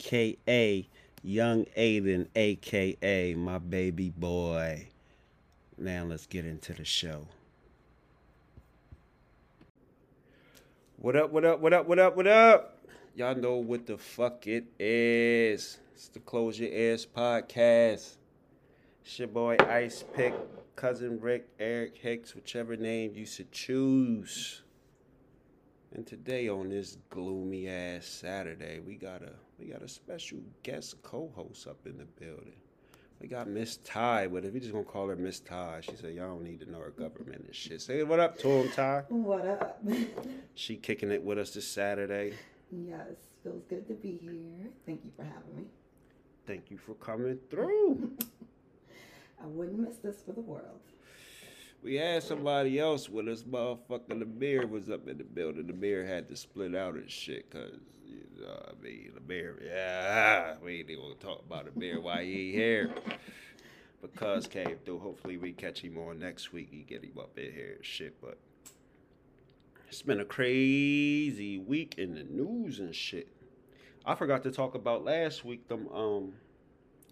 aka Young Aiden, aka my baby boy. Now let's get into the show. What up, what up, what up, what up, what up? Y'all know what the fuck it is. It's the Close Your Ears podcast. It's your boy Ice Pick, cousin Rick, Eric Hicks, whichever name you should choose. And today on this gloomy ass Saturday, we got a we got a special guest co-host up in the building. We got Miss Tai, but if we just gonna call her Miss Tai, she said y'all don't need to know her government and shit. Say what up to him, Tai. What up? She kicking it with us this Saturday. yes, feels good to be here. Thank you for having me. Thank you for coming through. I wouldn't miss this for the world. We had somebody else with us, motherfucker. The bear was up in the building. The bear had to split out and shit, cause you know, I mean, the bear. Yeah, we ain't even gonna talk about the bear while he ain't here. Because came through. Hopefully, we catch him on next week. You get him up in here and shit. But it's been a crazy week in the news and shit. I forgot to talk about last week. Them um.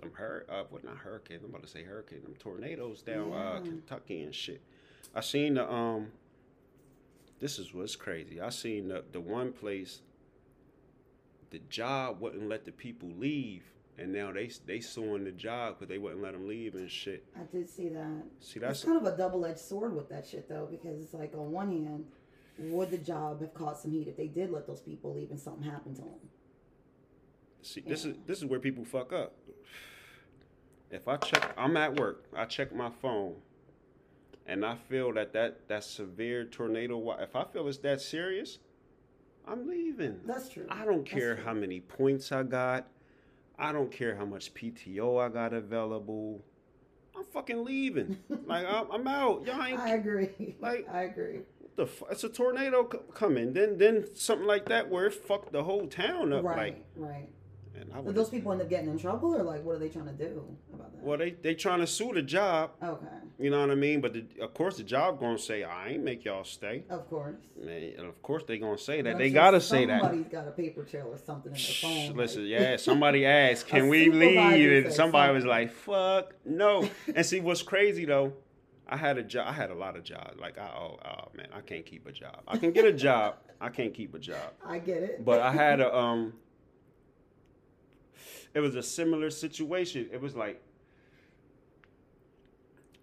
Them hur- uh, what not hurricane? I'm about to say hurricane. Them tornadoes down uh, Kentucky and shit. I seen the um. This is what's crazy. I seen the the one place. The job wouldn't let the people leave, and now they they suing the job because they wouldn't let them leave and shit. I did see that. See, It's that's kind of a double-edged sword with that shit though, because it's like on one hand, would the job have caught some heat if they did let those people leave and something happened to them? See, this is this is where people fuck up. If I check, I'm at work. I check my phone, and I feel that that that severe tornado. If I feel it's that serious, I'm leaving. That's true. I don't care how many points I got. I don't care how much PTO I got available. I'm fucking leaving. like I'm, I'm out. Y'all ain't I agree. like- I agree. the. Fu- it's a tornado c- coming. Then then something like that where it fucked the whole town up. Right, Like, right. And I would. those people end up getting in trouble, or like, what are they trying to do about that? Well, they they trying to sue the job. Okay, You know what I mean? But the, of course, the job gonna say, "I ain't make y'all stay." of course. And of course, they gonna say that. They gotta say that. Somebody's got a paper trail or something in their Shh, phone. listen, like- yeah. Somebody asked, "Can we leave?" And somebody was like, "Fuck no." and see, what's crazy though? I had a job. I had a lot of jobs. Like I oh, oh man, I can't keep a job. I can get a job. I can't keep a job. I get it. But I had a um. It was a similar situation. It was like.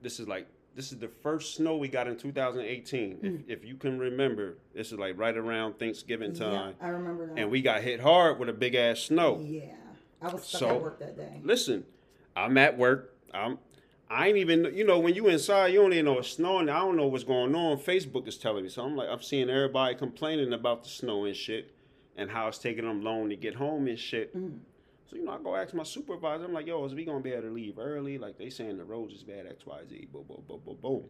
This is like this is the first snow we got in 2018. Mm. If, if you can remember, this is like right around Thanksgiving time, Yeah, I remember that. and we got hit hard with a big ass snow. Yeah, I was stuck So- at work that day. Listen, I'm at work. I'm. I ain't even, you know, when you inside, you don't even know it's snowing. I don't know what's going on. Facebook is telling me. So I'm like, I'm seeing everybody complaining about the snow and shit and how it's taking them long to get home and shit. Mm. So, you know, I go ask my supervisor, I'm like, yo, is we going to be able to leave early? Like, they saying the roads is bad, X, Y, Z, boom, boom, boom, boom, boom.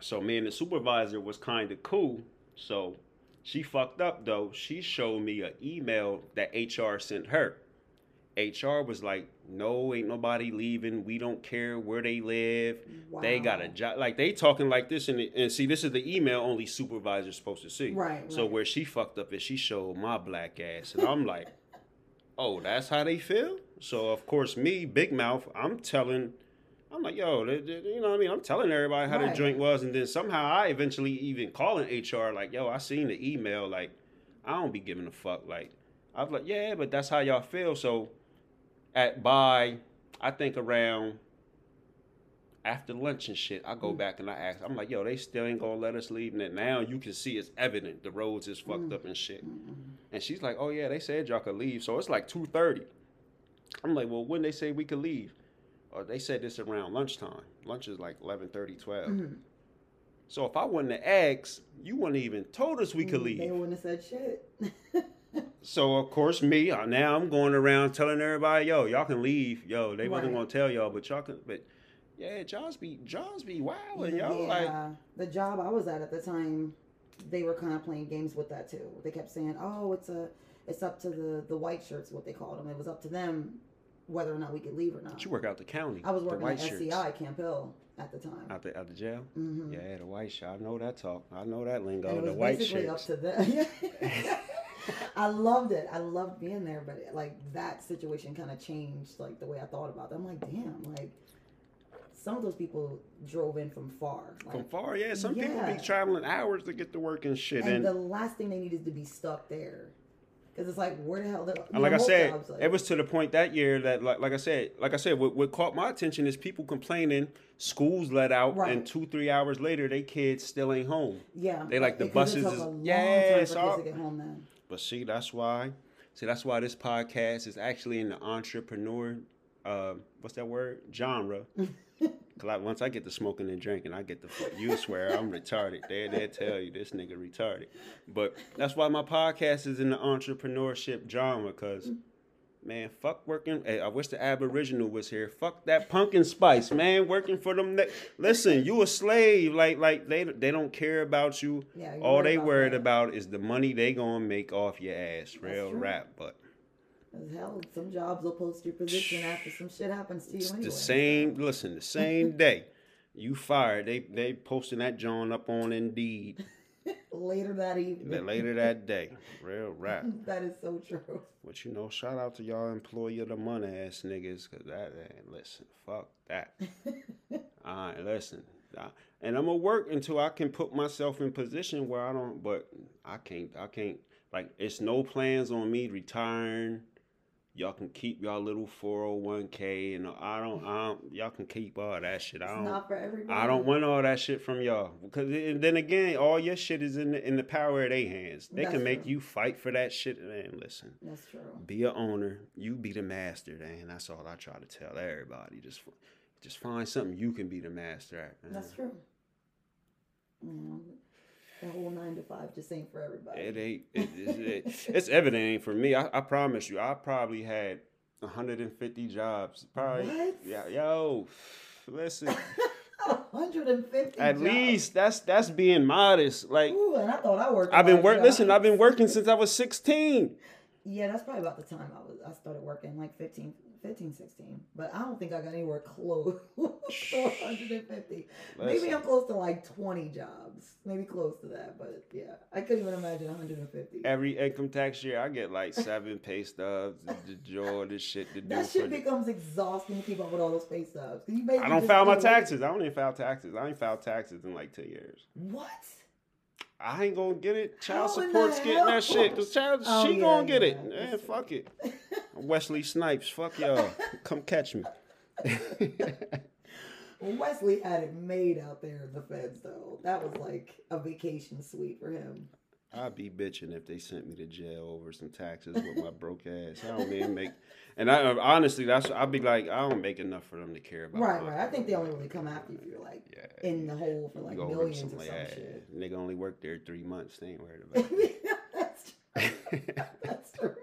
So, me and the supervisor was kind of cool. So, she fucked up, though. She showed me an email that HR sent her. HR was like, no, ain't nobody leaving. We don't care where they live. They got a job. Like they talking like this, and, and see, this is the email only supervisor's supposed to see. Right, So right. where she fucked up is she showed my black ass, and I'm like, oh, that's how they feel. So of course, me, Big Mouth, I'm telling. I'm like, yo, they- they- you know what I mean? I'm telling everybody how the Right. joint was, and then somehow I eventually even calling HR, like, yo, I seen the email, like, I don't be giving a fuck. Like, I was like, yeah, but that's how y'all feel. So, at by, I think around after lunch and shit, I go Mm. back and I ask, I'm like, yo, they still ain't gonna let us leave. And now you can see it's evident the roads is Mm. fucked up and shit. And she's like, oh yeah, they said y'all could leave. So it's like two thirty. I'm like, well, when they say we could leave? Or they said this around lunchtime. Lunch is like 11:30, 12. Mhm. So if I wouldn't have asked, you wouldn't even told us we could Mm, leave. They wouldn't have said shit. So of course me, uh, now I'm going around telling everybody, yo, y'all can leave. Yo, they wasn't gonna tell y'all, but y'all can. But yeah, Jaws be Jaws be y'all yeah, like the job I was at at the time, they were kind of playing games with that too. They kept saying, "Oh, it's a, it's up to the the white shirts, what they called them. It was up to them whether or not we could leave or not." you work out the county. I was working at shirts. SCI Camp Hill at the time. Out the out the jail. hmm Yeah, the white shirt. I know that talk. I know that lingo. and it the was white basically shirts. up to them. I loved it. I loved being there, but like that situation kind of changed like the way I thought about it. I'm like, damn, like some of those people drove in from far. Like, From far, yeah. Some people be traveling hours to get to work and shit. and, And, the last thing they need is to be stuck there, because it's like, where the hell? The, like I said, jobs, like, it was to the point that year that, like, like I said, like I said, what, what caught my attention is people complaining. Schools let out, Right. and two, three hours later, they kids still ain't home. yeah, they like the buses is- yeah, it's all- kids get home then. But see, that's why. See, that's why this podcast is actually in the entrepreneur. Uh, what's that word? Genre. Cause once I get to smoking and drinking, I get the fuck. You swear I'm retarded. They they tell you this nigga retarded. But that's why my podcast is in the entrepreneurship genre. Cause man, fuck working. Hey, I wish the Aboriginal was here. Fuck that pumpkin spice, man. Working for them. Ne- Listen, you a slave. Like like they they don't care about you. Yeah, you're they worried that. about is the money they gonna make off your ass. Real rap, but hell, some jobs will post your position after some shit happens to you it's anyway. the same. Listen, the same day you fired, they they posting that John up on Indeed Later that evening. later that day. Real rap. that is so true. But you know, shout out to y'all employer the money ass niggas, cause that ain't listen, fuck that. All right, listen. I- and I'm gonna work until I can put myself in position where I don't. But I can't. I can't. Like, it's no plans on me retiring. Y'all can keep y'all little 401k, and I don't. I don't. Y'all can keep all that shit. I don't. not for everybody. I don't want all that shit from y'all because and then again, all your shit is in the, in the power of their hands. They That's can make true. you fight for that shit. Man, listen, That's true. be a owner. You be the master. Man, that's all I try to tell everybody. Just just find something you can be the master at. Man. That's true. Know, the whole nine to five just ain't for everybody. It ain't. It, it, it, it's evident ain't for me. I, I promise you. I probably had 150 jobs. Probably. What? Yeah. Yo, listen. 150. At jobs. least that's that's being modest. Like. Ooh, and I thought I worked. I've been lot of work. Listen, I've been working since I was 16. Yeah, that's probably about the time I was. I started working like 15, 15, 16. But I don't think I got anywhere close to 150. Maybe I'm close to like 20 jobs. Maybe close to that. But yeah, I couldn't even imagine 150. Every income tax year, I get like seven pay stubs, the, the drawer, this shit to do. that shit the- becomes exhausting to keep up with all those pay stubs. You I don't file my away- taxes. I don't even file taxes. I ain't filed taxes in like ten years. What? I ain't gonna get it. Child How support's getting hell? that shit. Cause child, Oh, she yeah, gonna get it. Man, true. Eh, fuck it. Wesley Snipes, fuck y'all. Come catch me. Wesley had it made out there in the feds, though. That was like a vacation suite for him. I'd be bitching if they sent me to jail over some taxes with my broke ass. I don't even make, and I honestly, that's I'd be like, I don't make enough for them to care about. Right, right. I think they only really come after you if you're like Yeah. in the hole for like millions or some like, shit. nigga only worked there three months. They ain't worried about that's, it. that's true.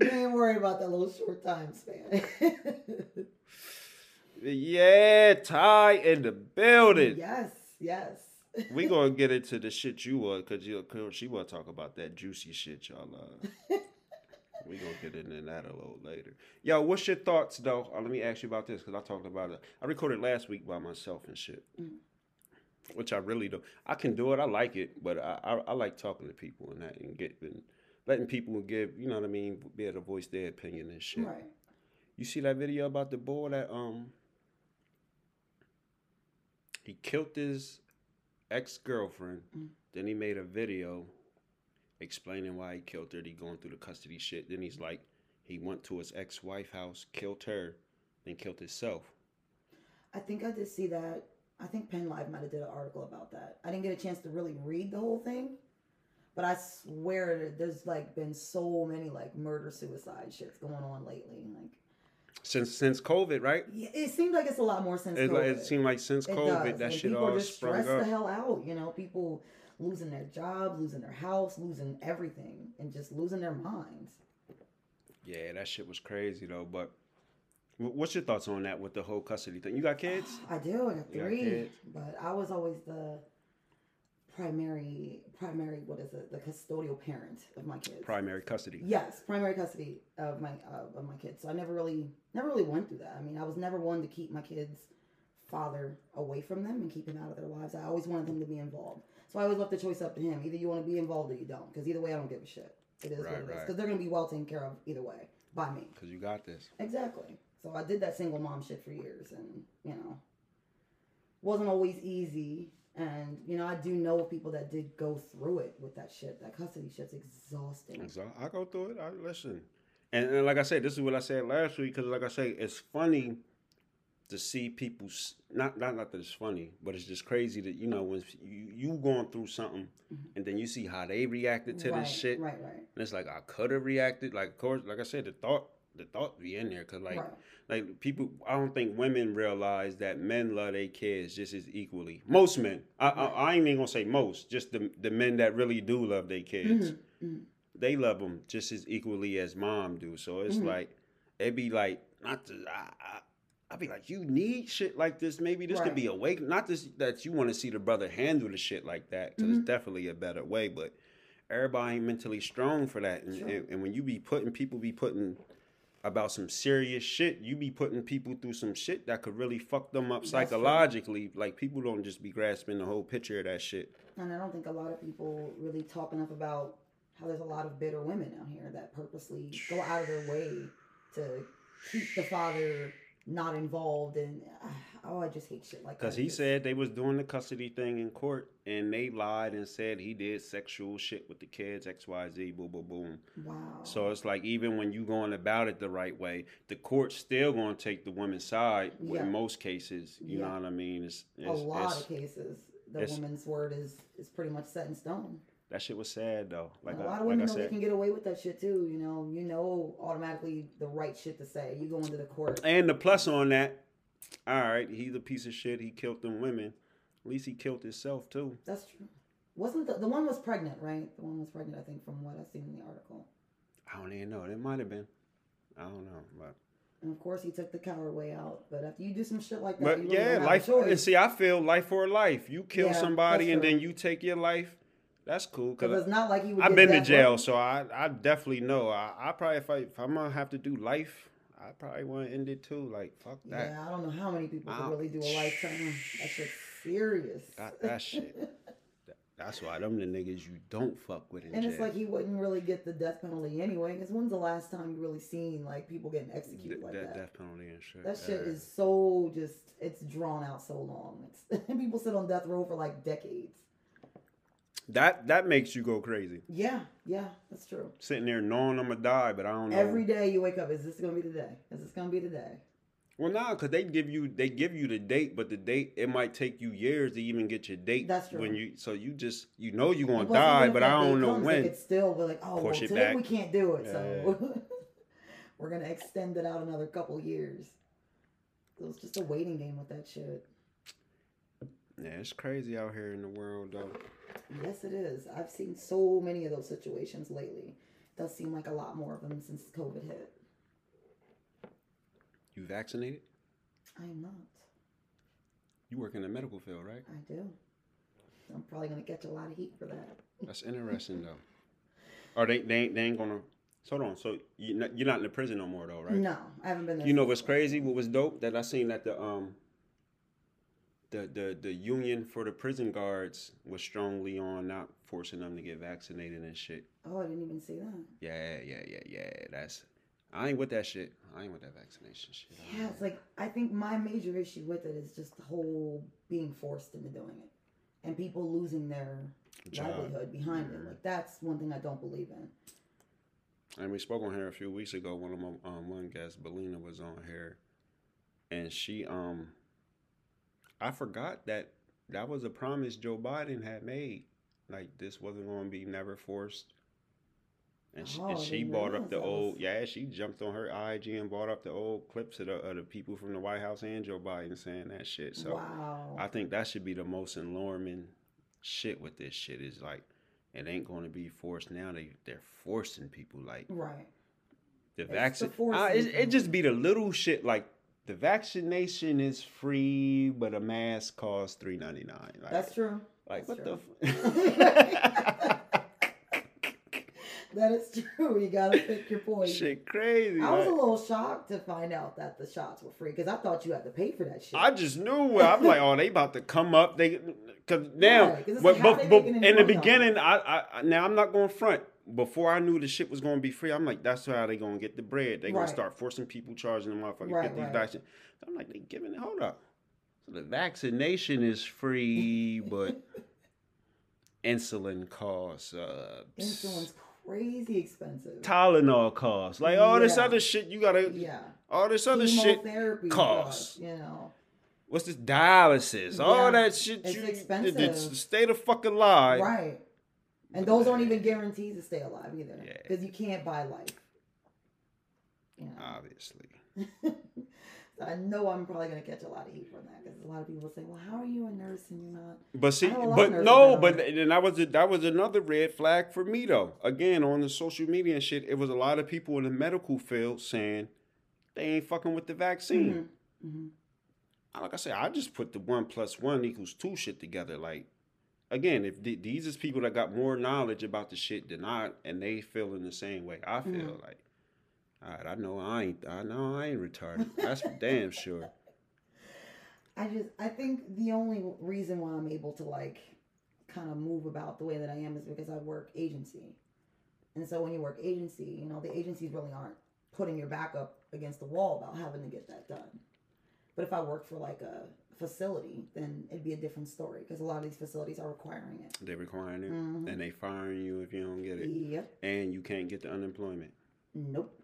they ain't worried about that little short time span. yeah, Tai in the building. yes, yes. We gonna get into the shit you want because you she want to talk about that juicy shit y'all love. we gonna get into that a little later. Yo, what's your thoughts though? Uh, let me ask you about this because I talked about it. I recorded last week by myself and shit, which I really do. I can do it. I like it, but I, I, I like talking to people and that and getting letting people give you know what I mean, be able to voice their opinion and shit. Right. You see that video about the boy that um he killed his ex girlfriend. Mm. Then he made a video explaining why he killed her. He going through the custody shit. Then he's like, he went to his ex wife house, killed her, then killed himself. I think I did see that. I think Penn Live might have did an article about that. I didn't get a chance to really read the whole thing, but I swear there's like been so many like murder suicide shits going on lately. Like Since since COVID, right? yeah, it seems like it's a lot more since It, COVID. it seemed like since It COVID, does. that and shit people all just sprung stressed up. the hell out. You know, people losing their jobs, losing their house, losing everything, and just losing their minds. Yeah, that shit was crazy though. But what's your thoughts on that with the whole custody thing? You got kids? I do. I got You got three, but I was always the primary, primary. What is it? The custodial parent of my kids. Primary custody. Yes, primary custody of my uh, of my kids. So I never really, never really went through that. I mean, I was never one to keep my kids' father away from them and keep him out of their lives. I always wanted them to be involved. So I always left the choice up to him. Either you want to be involved or you don't. Because either way, I don't give a shit. It is Right, what it is. right. Because they're gonna be well taken care of either way by me. Cause you got this. Exactly. So I did that single mom shit for years, and you know, wasn't always easy. And you know, I do know of people that did go through it with that shit. That custody shit's exhausting. I go through it. I listen, and, and like I said, this is what I said last week because, like I say, it's funny to see people. Not not not that it's funny, but it's just crazy that you know when you you going through something, and then you see how they reacted to Mm-hmm. right, this shit, Right, right, and it's like I could have reacted. Like of course, like I said, the thought the thought be in there because like right. like people. I don't think women realize that men love their kids just as equally. Most men. I I, I ain't even gonna say most. Just the the men that really do love their kids Mhm, mhm. they love them just as equally as mom do. So it's Mhm. like it'd be like not to. I, I, I'd be like, you need shit like this. Maybe this Right. could be a way. Not just that you want to see the brother handle the shit like that, because it's definitely a better way. But everybody ain't mentally strong for that. And, Sure. and, and when you be putting people be putting about some serious shit, you be putting people through some shit that could really fuck them up psychologically. Like people don't just be grasping the whole picture of that shit. And I don't think a lot of people really talk enough about how there's a lot of bitter women out here that purposely go out of their way to keep the father not involved. And oh, I just hate shit like that. Because he said they was doing the custody thing in court, and they lied and said he did sexual shit with the kids, X, Y, Z, boom, boom, boom. wow. So it's like even when you going about it the right way, the court's still going to take the woman's side. Yeah. In most cases, you Yeah. know what I mean? It's, a it's, lot it's- of cases, the woman's word is is pretty much set in stone. That shit was sad though. Like a a I, lot of women I know they can get away with that shit too. You know, you know automatically the right shit to say. You go into the court. and the plus on that, all right, he's a piece of shit. He killed them women. At least he killed himself too. That's true. Wasn't the the one was pregnant, right? The one was pregnant, I think, from what I've seen in the article. I don't even know. It might have been. I don't know, but. And of course, he took the coward way out. But after you do some shit like that, But really yeah, life and see, I feel life for life. You kill Yeah, somebody and then you take your life. That's cool. Because it's not like he would. I've been to jail, so I I definitely know. I, I probably if I if I'm gonna have to do life, I probably want to end it too. Like fuck that. Yeah, I don't know how many people could really do a lifetime. That shit's serious. That, that shit. That's why them the niggas you don't fuck with in And jail. it's like he wouldn't really get the death penalty anyway. Because when's the last time you really seen like people getting executed like that that? death penalty and shit. That shit is so just it's drawn out so long. It's people sit on death row for like decades. That that makes you go crazy. Yeah, yeah, that's true. Sitting there knowing I'm gonna die, but I don't know. Every day you wake up, is this gonna be the day? Is this gonna be the day? Well, nah, cause they give you they give you the date, but the date it might take you years to even get your date. That's true. When you so you just you know you're gonna die, but I don't know comes, when. Could still be like, oh, well, Push today back. we can't do it, so we're gonna extend it out another couple years. It was just a waiting game with that shit. Yeah, it's crazy out here in the world though. Yes, it is. I've seen so many of those situations lately. does seem like a lot more of them since COVID hit. You vaccinated? I am not. You work in the medical field, right? I do. I'm probably gonna catch a lot of heat for that. That's interesting though. Or they they ain't, they ain't gonna. So hold on. So you you're not in the prison no more though, right? No, I haven't been there. You know what's crazy? What was dope that I seen that the um the the the union for the prison guards was strongly on not forcing them to get vaccinated and shit. Oh, I didn't even see that. Yeah, yeah, yeah, yeah. That's I ain't with that shit. I ain't with that vaccination shit. Yeah, it's like I think my major issue with it is just the whole being forced into doing it, and people losing their Job. livelihood behind it. Like that's one thing I don't believe in. And we spoke on here a few weeks ago. One of my um, one guest, Belina, was on here, and she um, I forgot that that was a promise Joe Biden had made. Like this wasn't going to be never forced. And she, Oh, and she brought up the old yeah she jumped on her IG and brought up the old clips of the, of the people from the White House and Joe Biden saying that shit. So wow. I think that should be the most alarming shit with this shit is like it ain't going to be forced now. They they're forcing people like right. the vaccine. Uh, it, it just be the little shit like the vaccination is free, but a mask costs three ninety nine. Like, That's true. Like that's what true. the That is true. You gotta pick your f- poison. shit crazy. I was a little shocked to find out that the shots were free because I thought you had to pay for that shit. I just knew. I'm like, oh, they about to come up. They, cause now, it's but, but, but in the beginning, I, I- now I'm not going front. Before I knew the shit was going to be free, I'm like, that's how they going to get the bread. They Right. to start forcing people charging the motherfuckers Right, get these right. vaccines. I'm like, they giving it. Hold up. So the vaccination is free, but insulin costs. Uh, Insulin's crazy expensive. Tylenol costs. Like all this other shit, you gotta. yeah. All this other shit costs. You know. what's this dialysis? All that shit. it's you, expensive. It's the state of fucking lie. Right. And those aren't even guarantees to stay alive either. Yeah. Because you can't buy life. You know. Obviously. so I know I'm probably gonna catch a lot of heat from that because a lot of people say, "Well, how are you a nurse and you're not?" But see, I know a lot but no, but then that was a, that was another red flag for me though. Again, on the social media and shit, it was a lot of people in the medical field saying they ain't fucking with the vaccine. hmm Like I said, I just put the one plus one equals two shit together. Like, again, if th- these is people that got more knowledge about the shit than I, and they feel in the same way I feel, Mhm. like, all right, I know I ain't, I know I ain't retarded. That's for damn sure. I just I think the only reason why I'm able to like kind of move about the way that I am is because I work agency. And so when you work agency, you know, the agencies really aren't putting your back up against the wall about having to get that done. But if I work for like a facility, then it'd be a different story because a lot of these facilities are requiring it. They're requiring it, Mhm. and they firing you if you don't get it, Yep. and you can't get the unemployment. Nope.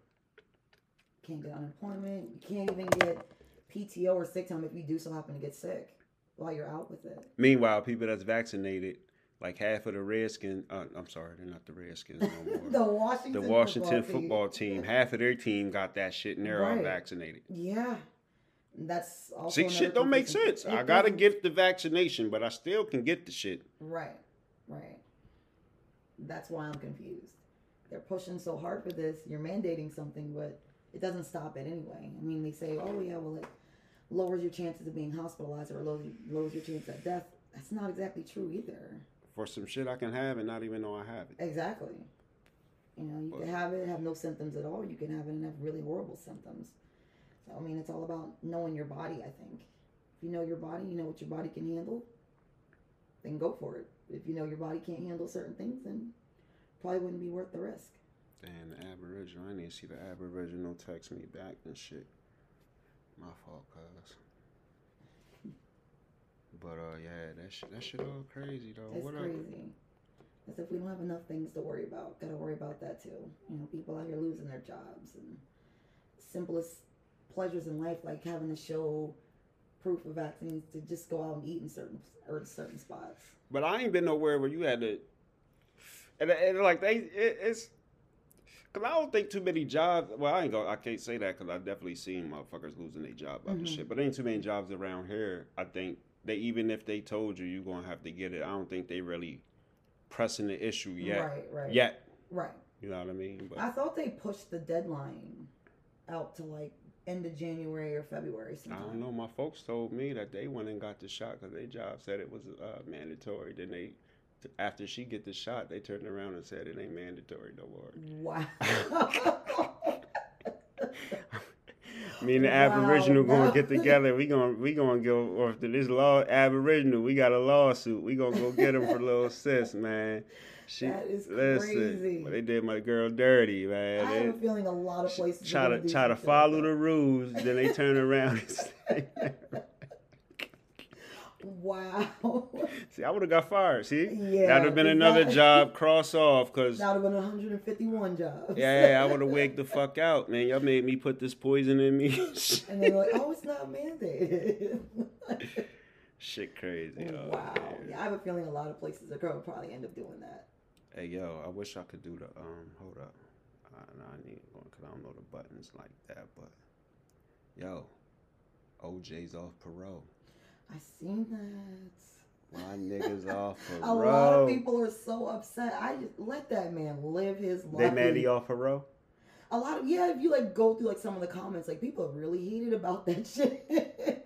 Can't get unemployment. You can't even get PTO or sick time if you do so happen to get sick while you're out with it. Meanwhile, people that's vaccinated, like half of the Redskins, uh, I'm sorry, they're not the Redskins no more. the Washington the Washington football, football team, half of their team got that shit, and they're all vaccinated. Yeah. That's also See, shit don't make sense. It I gotta get the vaccination, but I still can get the shit. Right, right. That's why I'm confused. They're pushing so hard for this. You're mandating something, but it doesn't stop it anyway. I mean, they say, oh, yeah, well, it lowers your chances of being hospitalized or lowers, lowers your chance of death. That's not exactly true either. for some shit I can have and not even know I have it. Exactly. You know, you But- can have it, have no symptoms at all. You can have it and have really horrible symptoms. I mean, it's all about knowing your body, I think. If you know your body, you know what your body can handle, then go for it. If you know your body can't handle certain things, then probably wouldn't be worth the risk. And the Aboriginal, I need to see the Aboriginal text me back and shit. My fault, cuz. But uh, yeah, that shit, that shit all crazy though. It's what up? crazy. As if we don't have enough things to worry about. Gotta worry about that too. You know, people out here losing their jobs and simplest pleasures in life, like having to show proof of vaccines to just go out and eat in certain or certain spots. But I ain't been nowhere where you had to, and, and like they, it, it's, cause I don't think too many jobs. Well, I ain't go. I can't say that because I definitely seen motherfuckers losing their job about this Mhm. shit. But ain't too many jobs around here. I think they even if they told you you're gonna have to get it, I don't think they really pressing the issue yet. Right, right. Yet, Right. you know what I mean? But I thought they pushed the deadline out to like end of January or February I don't know. My folks told me that they went and got the shot because their job said it was uh, mandatory. Then they, after she get the shot, they turned around and said it ain't mandatory no more. Wow. Me and the Wow, Aboriginal no. gonna get together. We gonna we gonna go after this law Aboriginal. We got a lawsuit. We gonna go get him for little sis, man. She That is listen. crazy. They did my girl dirty, man. I They have a feeling a lot of places try gonna try to follow like the rules, then they turn around and say. Wow. See, I would have got fired. See, Yeah, that'd have been another exactly. job cross off because That would have been 151 jobs. yeah, I would have waked the fuck out, man. Y'all made me put this poison in me. and they're like, oh, it's not mandated. Shit, crazy. oh, wow. man. Yeah, I have a feeling a lot of places are going to probably end up doing that. Hey yo, I wish I could do the um. Hold up, no, I need one because I don't know the buttons like that. But yo, OJ's off parole. I seen that. My niggas off parole. A lot of people are so upset. I just let that man live his life. They mad he off parole? A lot of yeah. If you like go through like some of the comments, like people are really heated about that shit.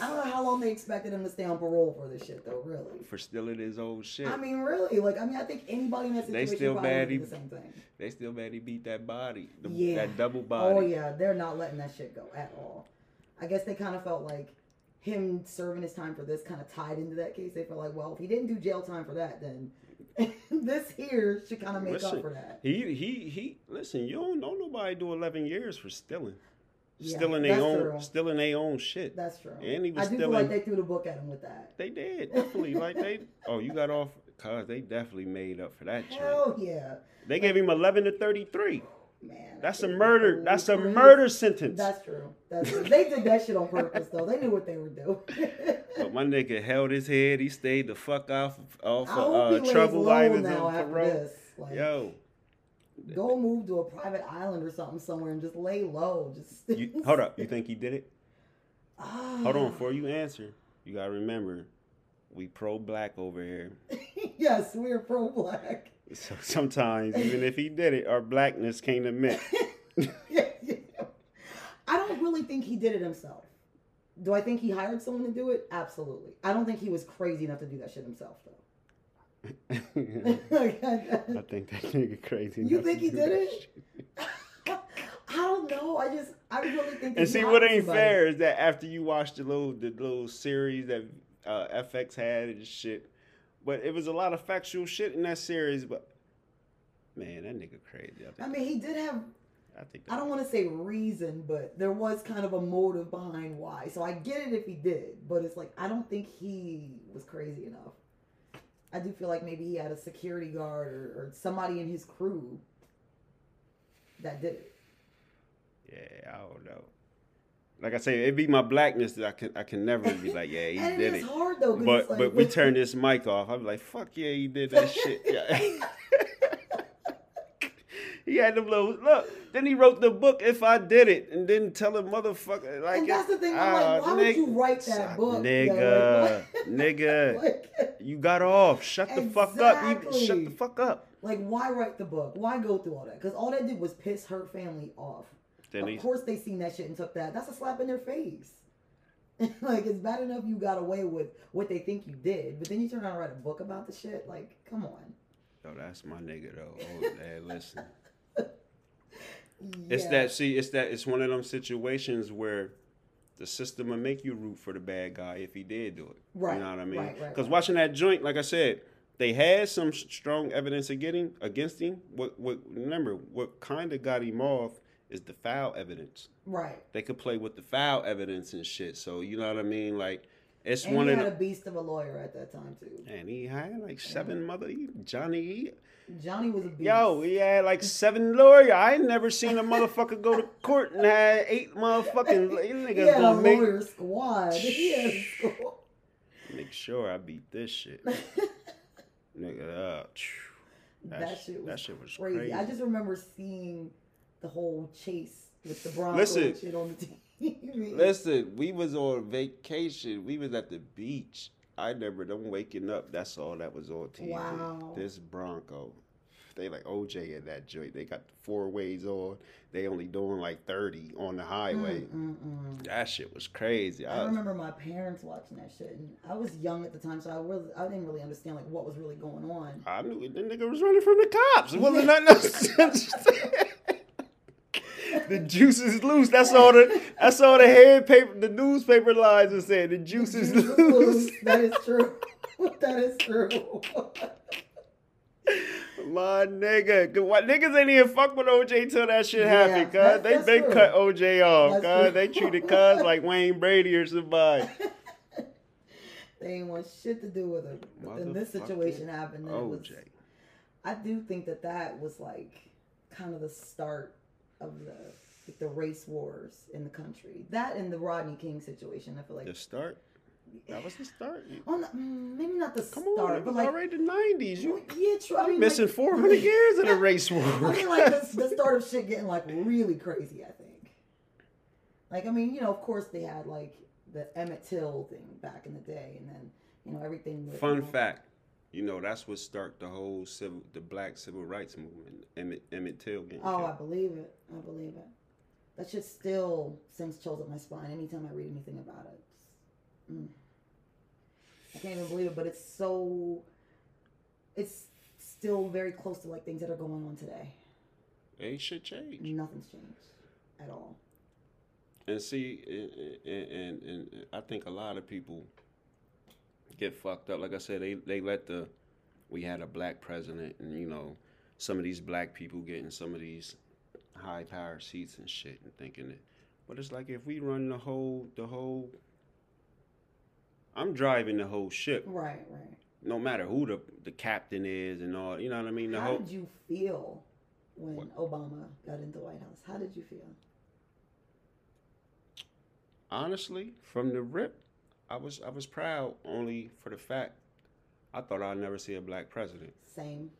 I don't know how long they expected him to stay on parole for this shit though. Really. For stealing his old shit. I mean, really, like I mean, I think anybody in that They situation still probably mad he- the same thing. they still mad he beat that body. The, Yeah. That double oh, body. Oh yeah, they're not letting that shit go at all. I guess they kind of felt like him serving his time for this kind of tied into that case. They felt like, well, if he didn't do jail time for that, then this here should kind of make Listen, up for that. He he he. Listen, you don't know nobody do eleven years for stealing. Yeah, stealing their own true. stealing their own shit. That's true. And he was I do feel stealing- like they threw the book at him with that. They did definitely. like they. Oh, you got off. Cause they definitely made up for that. Hell yeah, They gave him eleven to thirty three. man. That's a murder. That's a murder sentence. That's true. That's true. They did that shit on purpose though. They knew what they were doing. But my nigga held his head. He stayed the fuck off off hope uh, trouble low items now on after parole. Like, Yo, Go move to a private island or something somewhere and just lay low. Just you, hold up. You think he did it? Ah. Hold on. Before you answer, you gotta remember, we pro black over here. yes, we're pro black. So sometimes, even if he did it, our blackness can't admit. I don't really think he did it himself. Do I think he hired someone to do it? Absolutely. I don't think he was crazy enough to do that shit himself though. I think that nigga crazy. You think he did it? I don't know. I just I really think. And see what ain't somebody. fair is that after you watch the little the little series that uh, FX had and shit, but it was a lot of factual shit in that series. But man, that nigga crazy. I, I mean, he did have I think I don't want to say reason, but there was kind of a motive behind why. So I get it if he did, but it's like I don't think he was crazy enough. I do feel like maybe he had a security guard or, or somebody in his crew that did it. Yeah, I don't know. Like I say, it be my blackness that I can I can never be like, yeah, he did it's it. hard though. But like, but we turn this mic off. I'm like, fuck yeah, he did that shit. Yeah. he had them little look. Then he wrote the book if I did it, and didn't tell a motherfucker like. and that's the thing. I'm ah, like, why would you write that book, nigga, nigga? like, You got off. Shut the fuck up. You, Exactly. shut the fuck up. like, why write the book? Why go through all that? Because all that did was piss her family off. Then of he, course, they seen that shit and took that. That's a slap in their face. like it's bad enough you got away with what they think you did, but then you turn around and write a book about the shit. Like, come on. Yo, that's my nigga though. Oh, man, listen. It's that see, it's that it's one of them situations where the system will make you root for the bad guy if he did do it. Right, You know what I mean? right, right, Because right. watching that joint, like I said, they had some strong evidence of getting against him. What what remember what kind of got him off is the foul evidence. right. They could play with the foul evidence and shit. So you know what I mean? Like it's And one he of had the a beast of a lawyer at that time too. and he had like seven mother Johnny. He, Johnny was a beast. Yo, he had like seven lawyer. I ain't never seen a motherfucker go to court and had eight motherfucking niggas a gonna make lawyer squad. He had a squad. make sure I beat this shit. Nigga, uh, phew. that, shit was that shit was crazy. crazy. I just remember seeing the whole chase with the Broncos Listen. shit on the TV. Listen, we was on vacation. We was at the beach. I never them waking up. That's all that was on TV. Wow. This Bronco. They like OJ in that joint. They got the four ways on. They only doing like thirty on the highway. Mm-mm. That shit was crazy. I I, remember my parents watching that shit, and I was young at the time, so I really, I didn't really understand like what was really going on. I knew the nigga was running from the cops. It wasn't nothing. the juice is loose. That's all the that's all the head paper the newspaper lines are saying. The juice is Jesus loose. that is true. that is true. My nigga, What niggas ain't even fuck with OJ till that shit Yeah, happened, cuz. They been true. cut OJ off, cuz. They treated cuz like Wayne Brady or somebody. they ain't want shit to do with it. But then this situation happened, it was. OJ. I do think that that was like kind of the start of the like the race wars in the country. That and the Rodney King situation. I feel like The start? That was the start. on the, mm, maybe not the Come start, on, it but was like already the 90s. You yeah, true. I mean, missing like, 400 years of the race war. I mean, like the, the start of shit getting like really crazy. I think. Like I mean, you know, of course they had like the Emmett Till thing back in the day, and then you know everything. Fun you know, fact, you know that's what started the whole civil, the Black Civil Rights Movement. Emmett, Emmett Till getting Oh, I believe it. I believe it. That shit still sends chills up my spine anytime I read anything about it. Mm. I can't even believe it, but it's so. It's still very close to like things that are going on today. Ain't shit changed. Nothing's changed at all. And see, and, and, and, and I think a lot of people get fucked up. Like I said, they they let the we had a black president, and you know, some of these black people getting some of these high power seats and shit, and thinking it. But it's like if we run the whole the whole. I'm driving the whole ship, Right, right. no matter who the the captain is and all. You know what I mean? The How whole did you feel when What? Obama got in the White House? How did you feel? honestly, from the rip, I was I was proud only for the fact I thought I'd never see a black president. Same.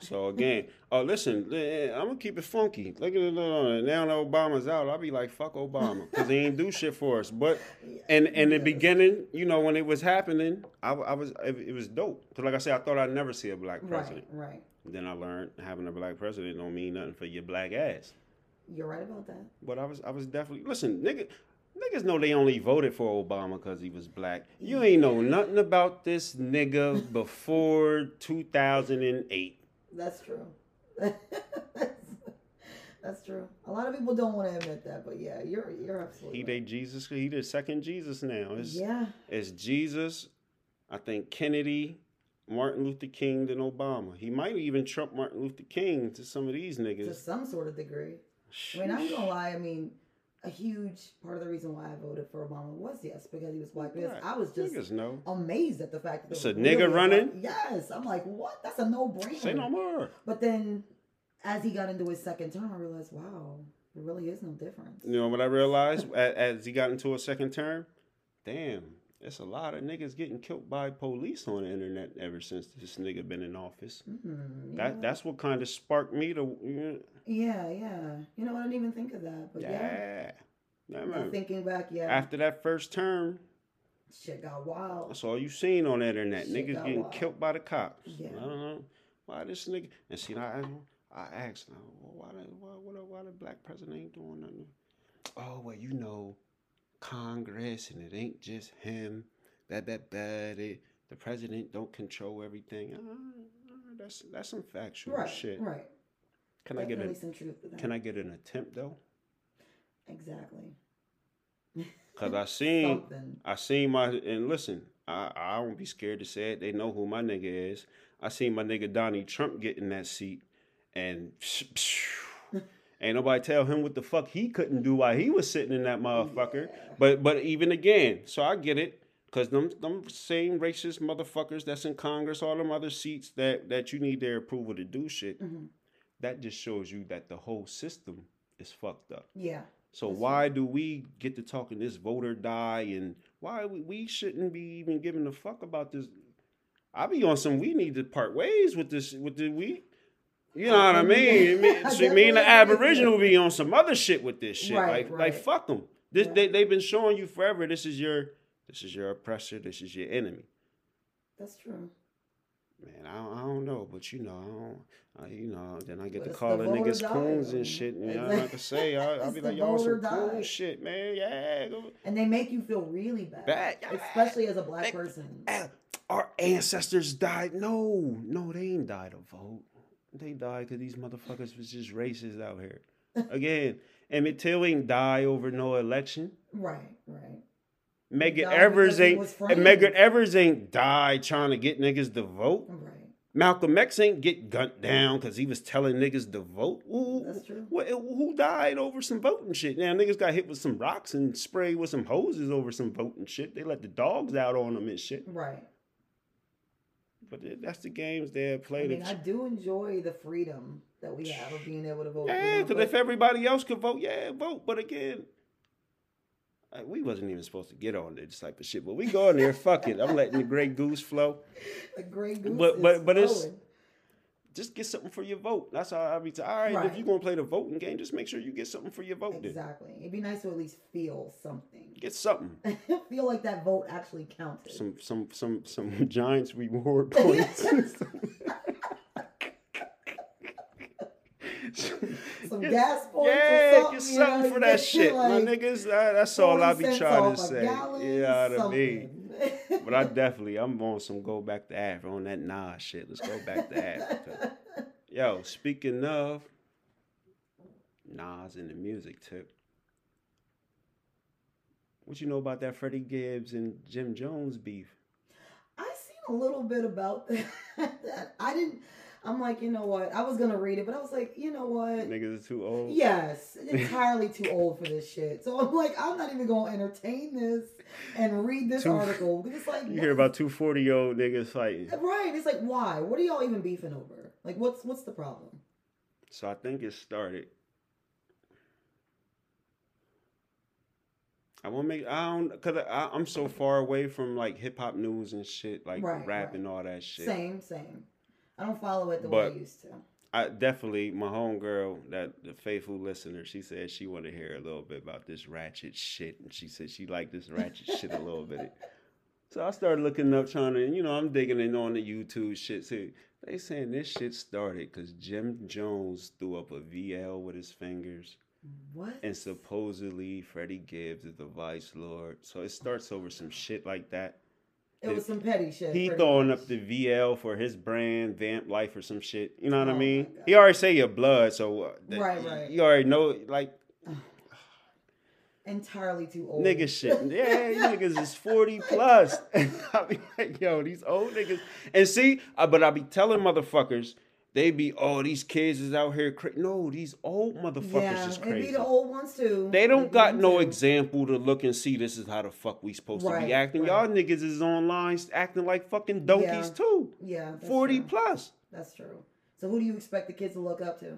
So again, oh listen, eh, I'm gonna keep it funky. Look at it now that Obama's out. I'll be like, fuck Obama, because he ain't do shit for us. But and in the beginning, you know, when it was happening, I, I was it, it was dope. Cause like I said, I thought I'd never see a black president. Right, right. Then I learned having a black president don't mean nothing for your black ass. You're right about that. But I was I was definitely listen, nigga. Niggas know they only voted for Obama because he was black. You ain't know nothing about this nigga before 2008. That's true. That's true. A lot of people don't want to admit that, but yeah, you're you're absolutely. He right. they Jesus. He the second Jesus now. It's, Yeah, it's Jesus. I think Kennedy, Martin Luther King, then Obama. He might even trump Martin Luther King to some of these niggas. to some sort of degree. I mean, I'm gonna lie. I mean, a huge part of the reason why I voted for Obama was yes because he was black. Because Right. I was just Niggas know. amazed at the fact that It's a nigga really running? black- Yes, I'm like, what? That's a no brainer. Say no more. But then, as he got into his second term, I realized, wow, there really is no difference. You know what I realized as he got into a second term? Damn, it's a lot of niggas getting killed by police on the internet ever since this nigga been in office. Mm, That that's what kind of sparked me to you yeah, yeah. You know, I didn't even think of that, but yeah. yeah. Now man. thinking back, yeah, After that first term, shit got wild. that's all you seen on the internet. Shit Niggas getting wild. killed by the cops. Yeah. I don't know why this nigga. And see, I I asked why why, why, why the black president ain't doing nothing? Oh well, you know, Congress and it ain't just him. That that that it, the president don't control everything. Uh, uh, that's that's some factual Right. shit. Right. Can I get Definitely a some truth to that. Can I get an attempt though? Exactly. Cause I seen Something. I seen my and listen, I I won't be scared to say it. They know who my nigga is. I seen my nigga Donnie Trump get in that seat, and ain't nobody tell him what the fuck he couldn't do while he was sitting in that motherfucker. But but even again, so I get it. Cause them them same racist motherfuckers that's in Congress, all them other seats that that you need their approval to do shit. Mhm. That just shows you that the whole system is fucked up. Yeah. So That's why do we get to talking this vote or die and why we, we shouldn't be even giving a fuck about this? I be on some we need to part ways with this with the we you know what I mean? Me, I see, me and the Aboriginal be on some other shit with this shit. Right, like like fuck them. This Right. they they've been showing you forever. This is your this is your oppressor. This is your enemy. That's true. Man, I don't, I don't know, but you know, I don't, I, you know, then I get But to call the the vote or niggas die, coons and shit. And exactly. I'm not to say, I, I'll be like, y'all some cool shit, man. Yeah, And they make you feel really bad. Bad. Especially as a black They- person. Our ancestors died. No, no, they ain't died to vote. They died because these motherfuckers was just racist out here. Again, Emmett Till ain't die over no election. Right, right. Medgar Evers ain't. Medgar Evers ain't died trying to get niggas to vote. Right. Malcolm X ain't get gunned down because he was telling niggas to vote. Who, That's true. wh- who died over some voting shit? Now niggas got hit with some rocks and sprayed with some hoses over some voting shit. They let the dogs out on them and shit. Right. But that's the games they play. I mean, I do enjoy the freedom that we have of being able to vote. Yeah, because if everybody else could vote, yeah, vote. But again, uh, we wasn't even supposed to get on this type of shit. But we go in there, fuck it. I'm letting the Grey Goose flow. the gray goose but- but- but it's- flowing. Just get something for your vote. That's how I be. T- All right, if you're gonna play the voting game, just make sure you get something for your vote. Then. exactly. It'd be nice to at least feel something. Get something. feel like that vote actually counted. Some some some some Giants reward points. Some Get- gas points. Yeah, something, get you something know, for you that shit, my niggas. That- that's all I 40 be trying to say. gallon, You what I mean? something. But I definitely, I'm on some go back to Africa on that Nas shit. Let's go back to Africa. Yo, speaking of Nas and the music tip, what you know about that Freddie Gibbs and Jim Jones beef? I seen a little bit about that. that. I didn't. I'm like, you know what? I was gonna read it, but I was like, you know what? Niggas are too old. Yes, entirely too old for this shit. So I'm like, I'm not even gonna entertain this and read this Too- article it's like You hear about two forty 40 year old niggas fighting. right? It's like, why? What are y'all even beefing over? Like, what's what's the problem? So I think it started. I won't make. I don't cause I, I'm so far away from like hip hop news and shit, like Right, rap right. and all that shit. Same, same. I don't follow it the way I used to. I definitely my homegirl, that the faithful listener, she said she wanted to hear a little bit about this ratchet shit, and she said she liked this ratchet shit a little bit. So I started looking up, trying to, you know, I'm digging in on the YouTube shit too. They saying this shit started because Jim Jones threw up a VL with his fingers, What? and supposedly Freddie Gibbs is the vice lord. So it starts over some shit like that. It was some petty shit. He throwing much. up the VL for his brand, Vamp Life or some shit. You know what Oh I mean? He already say your blood, so uh, Right, right. You already know, like entirely too old. nigga shit. Yeah, you niggas is forty plus. I be like, yo, these old niggas. And see, uh, but I be telling motherfuckers, they be, oh, these kids is out here. Cra-. No, these old motherfuckers yeah, is it be crazy. the old ones too. They don't got no too. example to look and see this is how the fuck we supposed to be acting. right. Y'all niggas is online acting like fucking donkeys Yeah. too. Yeah, 40 true. plus. That's true. So who do you expect the kids to look up to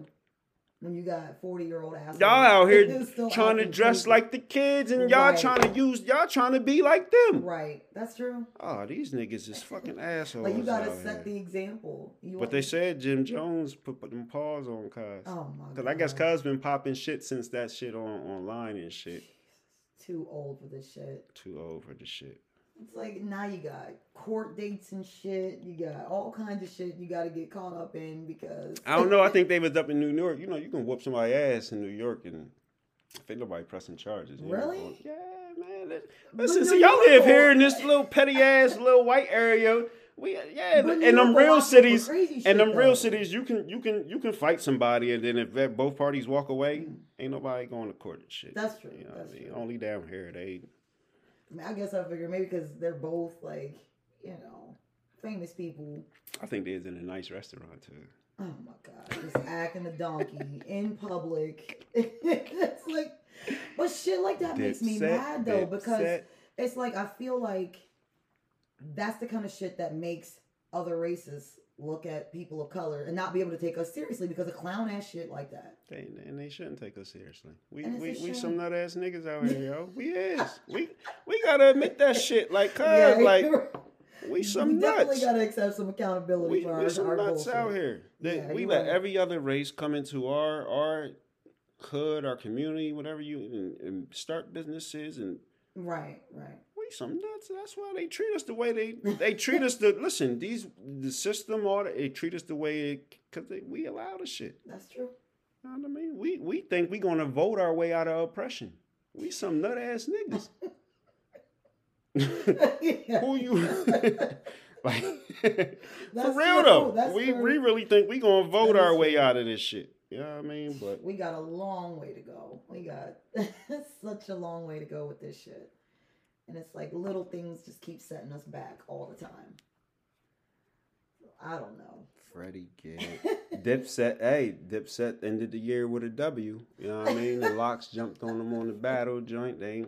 when you got forty year old assholes? Y'all out here trying to dress crazy? like the kids and y'all Right. trying to use y'all trying to be like them. Right, that's true. Oh, these niggas is fucking assholes. Like you gotta set here. the example. You But they said Jim Jones put, put them paws on Cuz. Oh my god. Cause I guess Cuz been popping shit since that shit on online and shit. too old for this shit. Too old for the shit. It's like now you got court dates and shit. You got all kinds of shit you got to get caught up in because I don't know. I think they was up in New York. You know, you can whoop somebody's ass in New York and I think nobody pressing charges. you know. Really? Yeah, man. Listen, see, y'all live here in this little petty ass little white area. We yeah, But New them real lock up for cities, shit, them though. real cities, you can you can you can fight somebody, and then if that, both parties walk away, ain't nobody going to court and shit. Mm. That's true, You know that's what I mean? true. Only down here they. I, mean, I guess I figure maybe because they're both like, you know, famous people. I think they's in a nice restaurant too. Oh my god, just acting a donkey in public. it's like, but shit like that makes me Dipset, mad though because Dipset. it's like I feel like that's the kind of shit that makes other races look at people of color and not be able to take us seriously because of clown ass shit like that. They, and they shouldn't take us seriously. We we, we some nut ass niggas out here, yo. We is. We we gotta admit that shit. Like, cuz, Yeah, like we some we definitely nuts. gotta accept some accountability We, for our, we some our nuts bullshit. out here. That Yeah, we let right. every other race come into our our hood, our community, whatever you and, and start businesses and Right, right. Some nuts. That's why they treat us the way they they treat us. The listen, these the system all they treat us the way because we allow the shit. That's true. You know what I mean? We we think we gonna vote our way out of oppression. We some nut ass niggas. Who you like That's for real though? That's we we really think we gonna vote our way true. out of this shit. You know what I mean? But We got a long way to go. We got such a long way to go with this shit. And it's like little things just keep setting us back all the time. I don't know. Freddie Gibbs. Dipset, hey, Dipset ended the year with a W. You know what I mean? The LOX jumped on them on the battle joint. They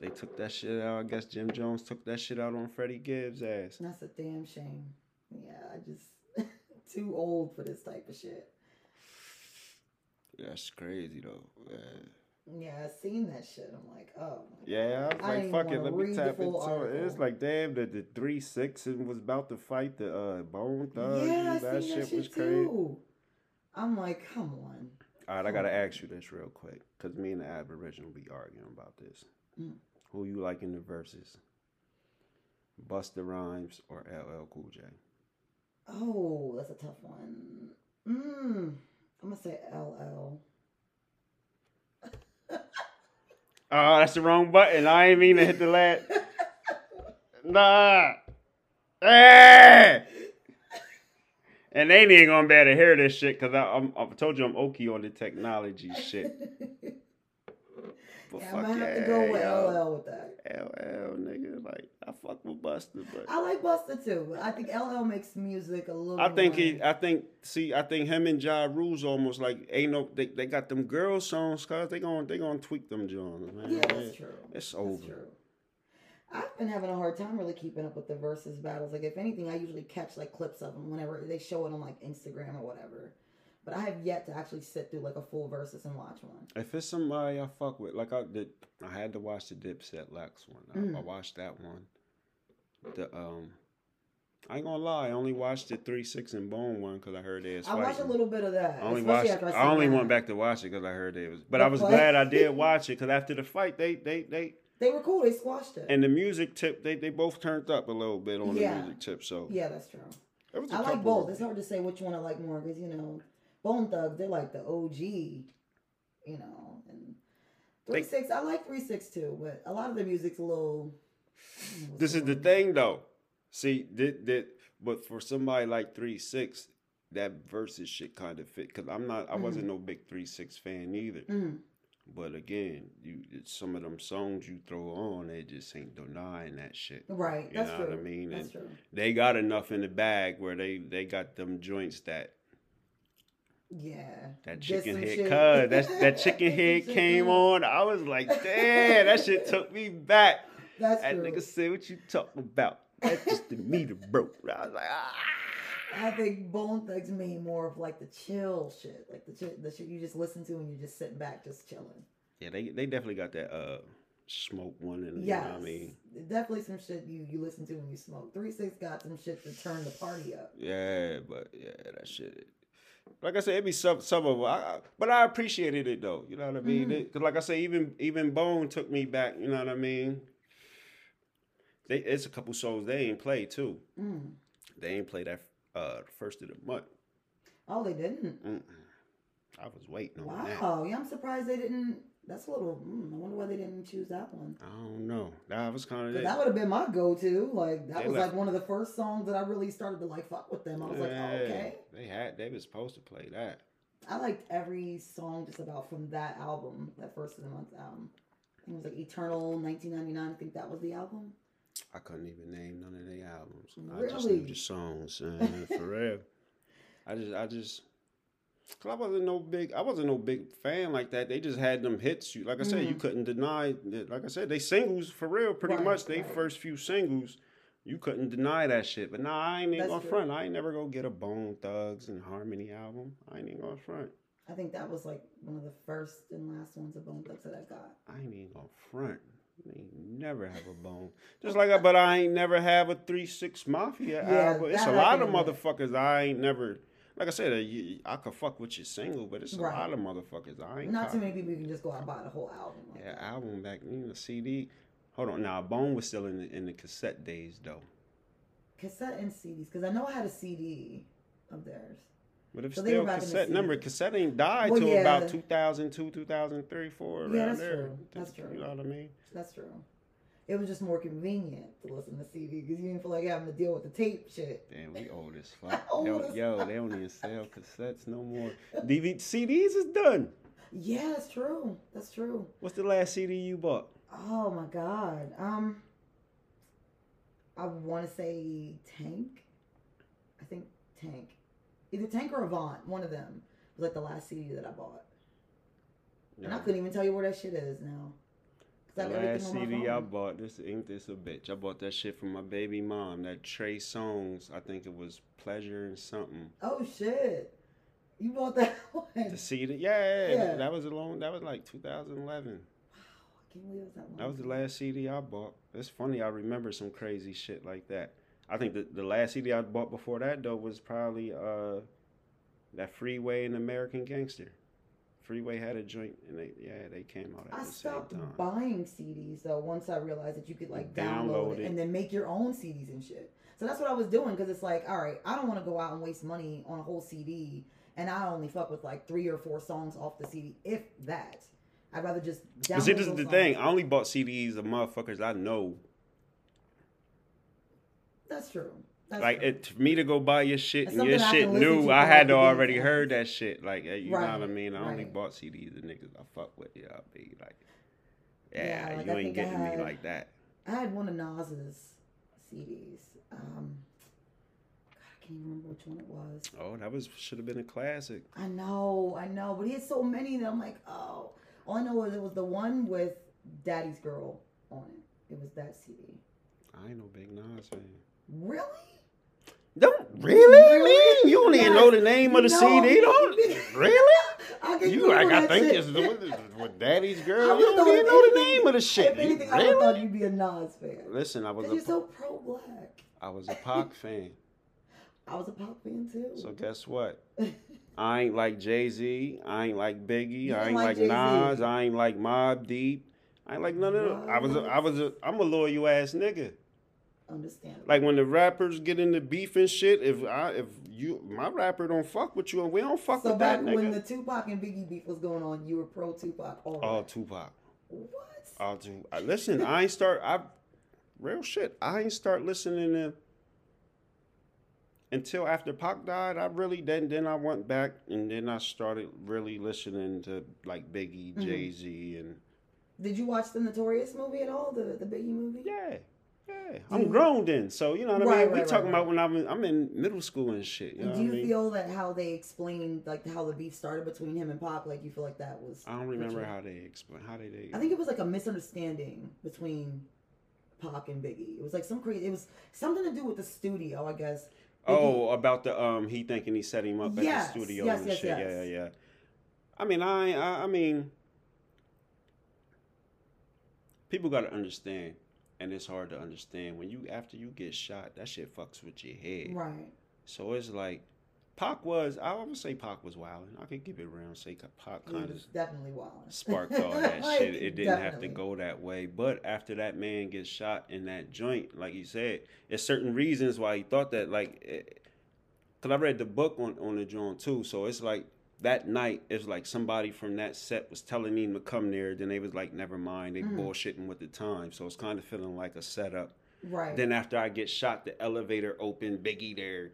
they took that shit out. I guess Jim Jones took that shit out on Freddie Gibbs' ass. That's a damn shame. Yeah, I just too old for this type of shit. That's crazy though. Yeah. Yeah, I seen that shit. I'm like, oh. Yeah, I was I like, fuck it, let me tap into it. It's like, damn, the, the 3 6 and was about to fight the uh, Bone Thug. yeah, I that, seen shit that shit was crazy. too. I'm like, come on. All right, I gotta ask you this real quick, cause me and the Aboriginal be arguing about this. Mm. Who you like in the verses? Busta Rhymes or LL Cool J? Oh, that's a tough one. Mm, I'm gonna say LL. Oh, that's the wrong button. I ain't mean to hit the last. Nah. Eh! And they ain't gonna be able to hear this shit, cause I, I'm, I told you I'm okie on the technology shit. But yeah, fuck I'm gonna have to go with yo. LL with that. LL, nigga. Like, I fuck with Busta, but I like Busta too, but I think LL makes music a little. I think he, I think, see, I think him and Ja Rule's almost like ain't no, they, they got them girl songs, cause they gon' they gonna tweak them Johns, man. Yeah, that's true. It's That's over. true. I've been having a hard time really keeping up with the versus battles. Like, if anything, I usually catch like clips of them whenever they show it on like Instagram or whatever. But I have yet to actually sit through like a full versus and watch one. If it's somebody I fuck with, like I did, I had to watch the Dipset LOX one. I, Mm. I watched that one. The um, I ain't gonna lie, I only watched the three six and Bone one because I heard they was I watched a little bit of that. I only watched. after I, only seen went back to watch it because I heard they was. But The I was fight? glad I did watch it because after the fight, they they they They were cool. They squashed it. and the music tip they they both turned up a little bit on Yeah. the music tip. So yeah, that's true. it was a I like both. It's hard to say which one I like more because you know, Bone Thugs they're like the OG, you know, and They- three six. I like three six too, but a lot of the music's a little. I don't know what's This is the thing though. See, that that but for somebody like three six, that versus shit kind of fit because I'm not. I wasn't no big three six fan either. Mhm. But again, you some of them songs you throw on, they just ain't denying that shit. Right, You that's know true. what I mean? That's And true. they got enough in the bag where they they got them joints that Yeah. that chicken head shit. cuz that that chicken head came on. I was like, damn, that shit took me back. That's That true. nigga said, "What you talking about?" That just the meter broke. I was like, ah. I think Bone Thugs made more of like the chill shit, like the chi- the shit you just listen to and you're just sitting back, just chilling. Yeah, they they definitely got that uh smoke one and you know I mean. definitely some shit you you listen to when you smoke. Three Six got some shit to turn the party up. Yeah, but yeah, that shit. Like I said, it be some some of it, I, but I appreciated it though. You know what I mean? Because like I say, even even Bone took me back. You know what I mean? They it's a couple songs they ain't play too. Mm. They ain't play that uh first of the month. Oh, they didn't. Mm-mm. I was waiting on that. Wow, yeah, I'm surprised they didn't That's a little. Mm, I wonder why they didn't choose that one. I don't know. That was kind of that would have been my go-to. Like that They was left- like one of the first songs that I really started to like fuck with them. I was like, oh, okay. They had. They was supposed to play that. I liked every song just about from that album, that first of the month album. It was like Eternal 1999. I think that was the album. I couldn't even name none of their albums. I just knew the songs, man, for real. I just, I just, cause I wasn't no big, I wasn't no big fan like that. They just had them hits. You, like I said, you Mhm. couldn't deny. That, like I said, they singles for real, pretty Right, much. They right. first few singles, you couldn't deny that shit. But nah, I ain't even gonna front. I ain't never go get a Bone Thugs-n-Harmony album. I ain't even gonna front. I think that was like one of the first and last ones of Bone Thugs that I got. I ain't even gonna front. I ain't never have a bone. Just like, I, but I ain't never have a three six mafia Yeah, album. It's a lot of motherfuckers I ain't never. Like I said, uh, you, I could fuck with your single, but it's a Right. lot of motherfuckers I ain't. Not too many people you can just go out and buy the whole album. Like Yeah, that. album back then, the CD. Hold on, now Bone was still in the, in the cassette days though. Cassette and CDs, because I know I had a CD of theirs. But if So they were still in cassette, number, 60s. cassette ain't died Well, till yeah. about 2002, 2003, 4 around Yeah, that's there. true. That's true. You know what I mean? That's true. It was just more convenient to listen to CD because you didn't feel like having to deal with the tape shit. Damn, we old as fuck. Old yo, as yo, they don't even sell cassettes no more. DVD, CDs is done. Yeah, that's true. That's true. What's the last CD you bought? Oh my god. Um, I want to say Tank. I think Tank, either Tank or Avant. One of them was like the last CD that I bought, and I couldn't even tell you where that shit is now. The last everything on my CD I bought, this ain't this a bitch. I bought that shit from my baby mom. That Trey Songz, I think it was Pleasure and something. Oh shit! You bought that one. The CD, yeah, yeah, Yeah. that was a long. That was like 2011. Wow, I can't believe it was that long. That was the last CD I bought. It's funny, I remember some crazy shit like that. I think the the last CD I bought before that though was probably uh that Freeway and American Gangster. Freeway had a joint and they yeah they came out at I the same stopped time. buying CDs though once I realized that you could like Download download, it. it and then make your own CDs and shit. So that's what I was doing because it's like, all right, I don't want to go out and waste money on a whole CD, and I only fuck with like three or four songs off the CD, if that. I'd rather just download. But see, this is the songs. thing. I only bought CDs of motherfuckers I know. That's true. That's like it, for me to go buy your shit and your shit new, I had to already heard that shit. Like eh, you know what I mean. I only bought CDs of niggas I fuck with. Yeah, I be like, Yeah, yeah, like, you I ain't getting me like that. I had one of Nas's CDs. Um, God, I can't even remember which one it was. Oh, that was should have been a classic. I know, I know, but he had so many that I'm like, oh. All I know is it was the one with Daddy's Girl on it. It was that CD. I ain't no big Nas fan. Really? Don't really? Really? You don't even know the name of the No. CD, don't really? I You like I think shit. it's with, with Daddy's girl. You don't even know the name of the shit. If anything, I really? thought you'd be a Nas fan. Listen, I was a you're so pro black. I was a Pac fan. I was a pop fan too. So guess what? I ain't like Jay Z. I ain't like Biggie. I ain't like like, Nas. I ain't like Mobb Deep. I ain't like none of them. I was a, I was a I'm a loyal you ass nigga. Understandable. Like when the rappers get into beef and shit. If I if you my rapper don't fuck with you and we don't fuck so with back that when nigga. the Tupac and Biggie beef was going on, you were pro Tupac. All All right. Tupac. What? All Tupac. I- Listen, I ain't start. I real shit. I ain't start listening to until after Pac died. I really then then I went back and then I started really listening to like Biggie, Mhm. Jay Z, and Did you watch the Notorious movie at all? The the Biggie movie? yeah. Yeah, I'm you- grown then, so you know what I mean. we right, talking right, about when I'm in, I'm in middle school and shit. You know do I you mean? feel that how they explained like how the beef started between him and Pac, like you feel like that was I don't remember how they explain. How did they? I think it was like a misunderstanding between Pac and Biggie. It was like some crazy it was something to do with the studio, I guess. Oh, about the um, he thinking he set him up Yes, at the studio yes, and yes, shit. Yeah, yeah, yeah. I mean, I, I, I mean, people got to understand, and it's hard to understand when you after you get shot, that shit fucks with your head. Right. So it's like, Pac was. I would say Pac was wild. I could give it around. Say Pac kind of definitely wild. sparked all that Like, shit. It didn't have to go that way. But after that man gets shot in that joint, like you said, there's certain reasons why he thought that. Like, eh, because I read the book on on the joint too, so it's like that night it's like somebody from that set was telling him to come there. Then they was like, never mind, they Mm. bullshitting with the time. So it's kind of feeling like a setup. Right. Then after I get shot, the elevator open, Biggie there.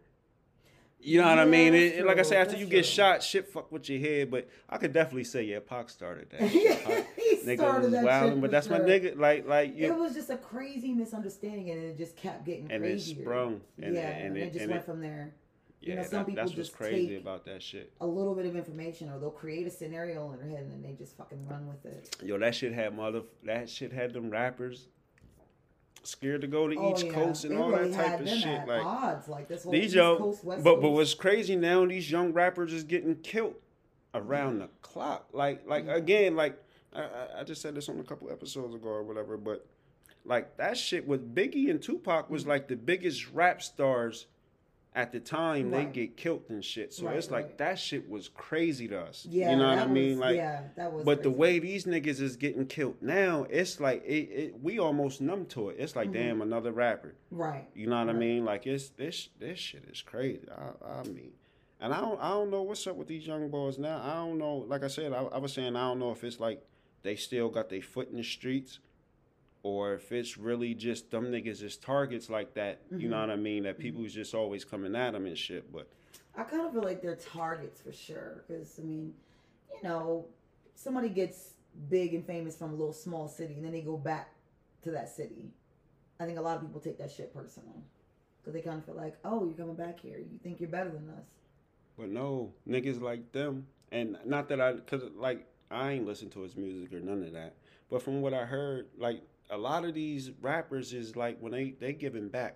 You know what I mean? It, it- like I said, after you get shot, shit fuck with your head. But I could definitely say, yeah, Pac started that. Shit. Pac- he nigga started was that wilding, shit but that's my nigga. Like, like It was just a crazy misunderstanding, and it just kept getting and it sprung, and, yeah, and, and, it, it just and went it, from there. Yeah, know, some that- people that's what's just crazy take- about that shit. A little bit of information, or they'll create a scenario in their head, and then they just fucking run with it. Yo, that shit had mother, that shit had them rappers scared to go to Oh, East yeah. Coast and It all really that type of shit. Like odds, like this whole these young, Coast, West but but what's crazy now? These young rappers is getting killed around the clock. Like like Yeah. again, like I, I- I just said this on a couple episodes ago or whatever. But like that shit with Biggie and Tupac was mm. like the biggest rap stars at the time. They get killed and shit. So Right, it's like right. that shit was crazy to us. yeah, you know what I mean? was- Like yeah, that was. but the way these niggas is getting killed now, it's like it, it we almost numb to it. It's like Mhm. damn another rapper. right, You know what I mean? Like it's this this shit is crazy. I, I mean, and I don't I don't know what's up with these young boys now. I don't know. Like I said, I, I was saying I don't know if it's like they still got their foot in the streets, or if it's really just them niggas is targets like that. You know Mhm. what I mean? That people's just always coming at them and shit. But I kind of feel like they're targets for sure. Because I mean, you know, somebody gets big and famous from a little small city, and then they go back to that city. I think a lot of people take that shit personal because they kind of feel like, oh, you're coming back here. You think you're better than us. But no, niggas like them, and not that I, cause like I ain't listen to his music or none of that. But from what I heard, like a lot of these rappers is like when they they giving back.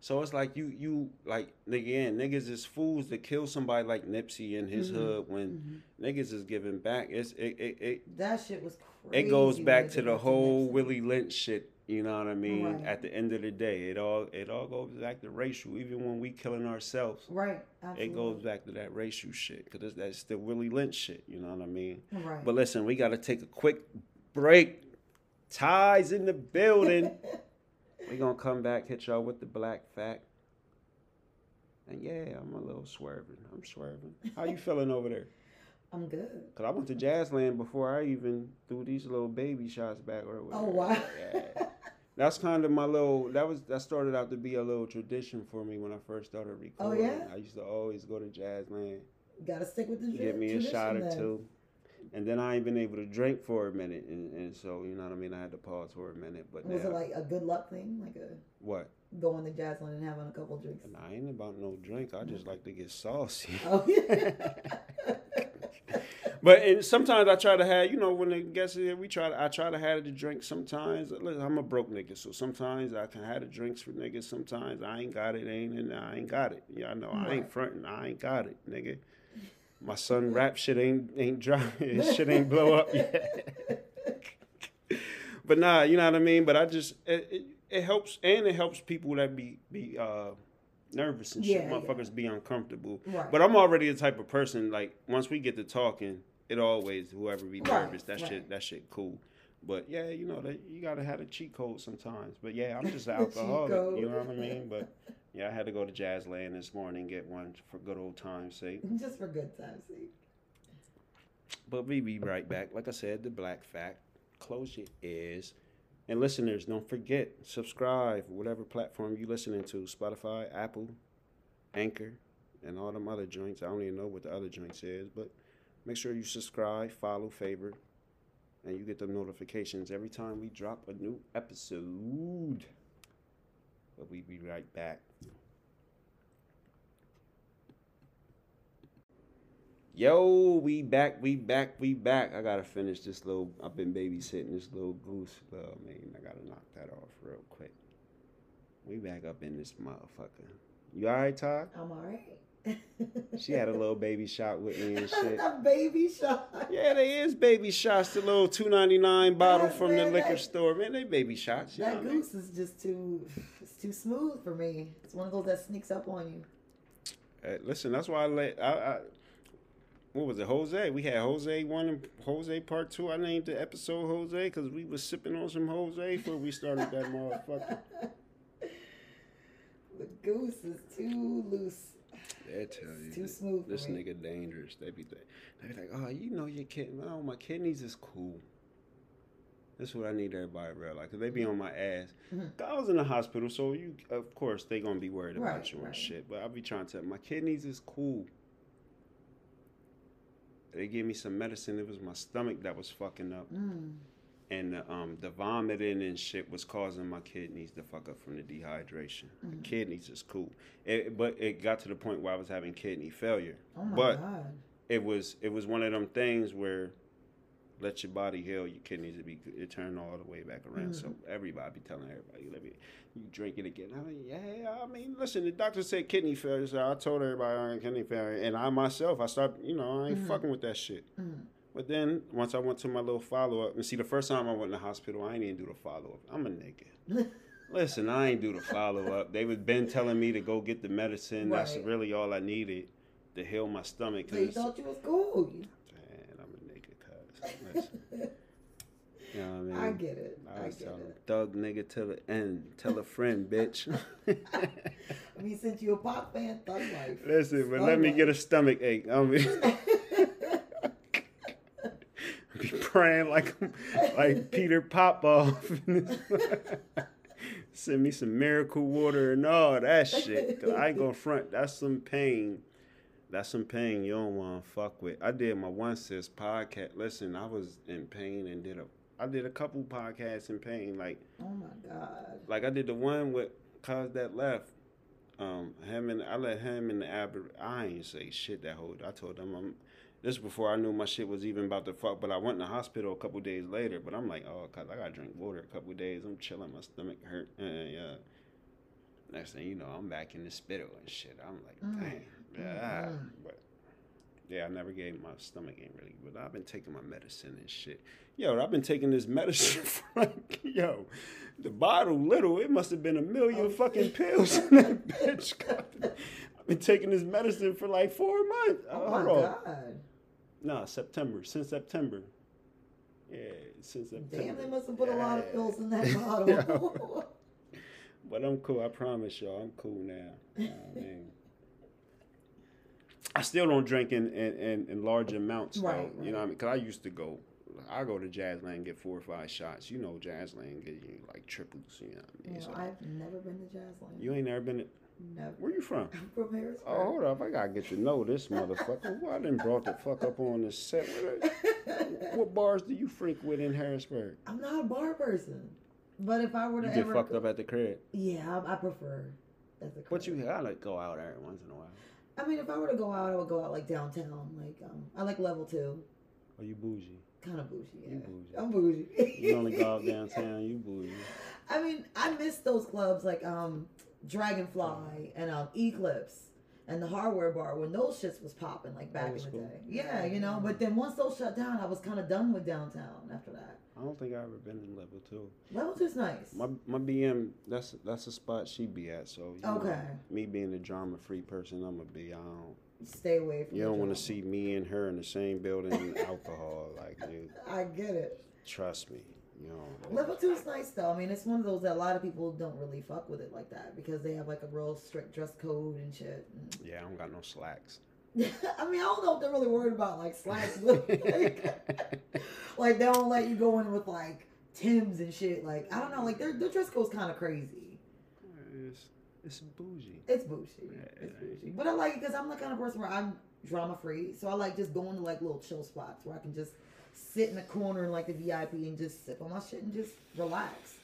So it's like you you like again niggas is fools to kill somebody like Nipsey in his Mhm. hood when niggas is giving back. It's it it, it, That shit was crazy. it goes back to the whole Nipsey. Willie Lynch shit. You know what I mean? Right. At the end of the day, it all it all goes back to racial. Even when we killing ourselves. Right. Absolutely. It goes back to that racial shit because that's the Willie Lynch shit. You know what I mean? Right. But listen, we got to take a quick break. Tai's in the building. we gonna come back, hit y'all with the black fact. And yeah, I'm a little swerving. I'm swerving. How you feeling over there? I'm good. Cause I went to Jazzland before I even threw these little baby shots back or whatever. Oh wow. Yeah. That's kind of my little. That was that started out to be a little tradition for me when I first started recording. Oh, recording. yeah? I used to always go to Jazzland, Gotta stick with the get me a shot or then. two, and then I ain't been able to drink for a minute, and, and so you know what I mean. I had to pause for a minute, but Was now it like a good luck thing, like a what? going to Jazzland and having a couple drinks? And I ain't about no drink. I just like to get saucy. Oh yeah. But and sometimes I try to have, you know, when the guests here, we try. To, I try to have the drink. Sometimes Listen, I'm a broke nigga, so sometimes I can have the drinks for niggas. Sometimes I ain't got it, ain't and I ain't got it. Yeah, I know I ain't fronting. I ain't got it, nigga. My son rap shit ain't ain't dry. His shit ain't blow up yet. but nah, you know what I mean. But I just it, it, it helps, and it helps people that be be uh, nervous and shit. Yeah, yeah. Be uncomfortable. right. But I'm already the type of person like once we get to talking, it always whoever be Right, nervous. That right. shit that shit cool. But yeah, you know that you gotta have a cheat code sometimes. But yeah, I'm just an alcoholic. You know what I mean? But yeah, I had to go to Jazzland this morning and get one for good old time's sake. Just for good time's sake. But we be right back. Like I said, the black fact. Close your ears. And listeners, don't forget, subscribe, whatever platform you're listening to, Spotify, Apple, Anchor, and all them other joints. I don't even know what the other joints is, but make sure you subscribe, follow, favorite, and you get the notifications every time we drop a new episode. But we be right back. Yo, we back, we back, we back. I gotta finish this little. I've been babysitting this little goose. Oh man, I gotta knock that off real quick. We back up in this motherfucker. You alright, Todd? I'm alright. She had a little baby shot with me and shit. a baby shot. Yeah, they is baby shots. The little two ninety nine bottle from the liquor that- store. Man, they baby shots. That goose is just too. It's too smooth for me. It's one of those that sneaks up on you. Uh, listen, that's why I let. I, I, what was it, Jose? We had Jose one and Jose part two. I named the episode Jose because we was sipping on some Jose before we started that motherfucker. The goose is too loose. They tell you It's too smooth This me. nigga dangerous. They be th- they be like, oh, you know your kidney. Oh, my kidneys is cool. That's what I need everybody to realize. Cause they be on my ass. Mhm. I was in the hospital, so you, of course, they gonna be worried about Right, you and right. shit. But I be trying to tell my kidneys is cool. They gave me some medicine. It was my stomach that was fucking up, Mm. And the, um, the vomiting and shit was causing my kidneys to fuck up from the dehydration. The Mhm. kidneys is cool, it, but it got to the point where I was having kidney failure. Oh my But- god. It was it was one of them things where let your body heal, your kidneys will be. It turn all the way back around. So everybody be telling everybody, let me you drink it again. I mean, yeah, I mean, listen, the doctor said kidney failure, so I told everybody I had kidney failure, and I myself, I stopped, you know, I ain't fucking with that shit. Mm. But then once I went to my little follow up, and see, the first time I went in the hospital, I ain't even do the follow up. I'm a nigga. Listen, I ain't do the follow up. They was been telling me to go get the medicine. That's really all I needed to heal my stomach. So you 'cause- thought you was cool. Man, I'm a nigga, cuz. You know what I mean? I get it. I I get it. thug nigga to the end. Tell a friend, bitch. I mean, since you a pop fan, thug life. Listen, but Thug let me get a stomach ache. I mean, praying like like Peter Popoff. Send me some miracle water and all that shit. 'cause I ain't gonna front. That's some pain. That's some pain you don't want to fuck with. I did my one sis podcast. Listen, I was in pain and did a. I did a couple podcasts in pain. Like oh my god. like I did the one with cause that left. Um, him and I let him and the Aber. I ain't say shit that whole. I told them I'm. This is before I knew my shit was even about to fuck. But I went in the hospital a couple days later. But I'm like, oh, cause I gotta drink water a couple days. I'm chilling. My stomach hurt. And yeah. Next thing you know, I'm back in the spittle and shit. I'm like, Mm. damn. Yeah. Mm. But yeah, I never gave my stomach ain't really. But I've been taking my medicine and shit. Yo, I've been taking this medicine for like, yo, the bottle little, it must have been a million Oh, fucking pills in that bitch. I've been taking this medicine for like four months. Oh Uh, my god. Nah, September. Since September. Yeah, since September. Damn, they must have put a lot of pills in that bottle. But I'm cool. I promise y'all, I'm cool now. You know I mean? I still don't drink in, in, in, in large amounts, though. Right, You know what I mean? Because I used to go, I go to Jazzland and get four or five shots. You know, Jazzland get you like triples. You know what I mean? know, So, I've never been to Jazzland. you ain't never been. To, Never. where you from? I'm from Harrisburg. Oh, hold up. I gotta get to know this motherfucker. Why I done brought the fuck up on the set? What, what bars do you freak with in Harrisburg? I'm not a bar person. But if I were to You get ever fucked up at the crib. Yeah, I, I prefer that's the crib. But you correct. gotta go out every once in a while. I mean if I were to go out I would go out like downtown. Like um I like level two. Are you bougie? Kind of bougie, yeah. You bougie. I'm bougie. You only go out downtown, you bougie. I mean, I miss those clubs like um Dragonfly and um Eclipse and the hardware bar when those shits was popping like back in the school. day. Yeah, you know, but then once those shut down, I was kind of done with downtown after that. I don't think I ever been in level two. Level two's nice. My my BM, that's that's a spot she'd be at. So you know, Okay. me being a drama free person, I'm gonna be. I don't. Stay away from You don't want to see me and her in the same building and alcohol. Like, dude, I get it. trust me. You know. Level two is nice though. I mean, it's one of those that a lot of people don't really fuck with it like that because they have like a real strict dress code and shit. Yeah, I don't got no slacks. I mean, I don't know if they're really worried about like slacks, but like, like they don't let you go in with like Tim's and shit. Like I don't know, like their their dress code's kind of crazy. it's it's bougie. It's bougie. Yeah, It's bougie. But I like it because I'm the kind of person where I'm drama free, so I like just going to like little chill spots where I can just sit in the corner in like the VIP and just sip on my shit and just relax.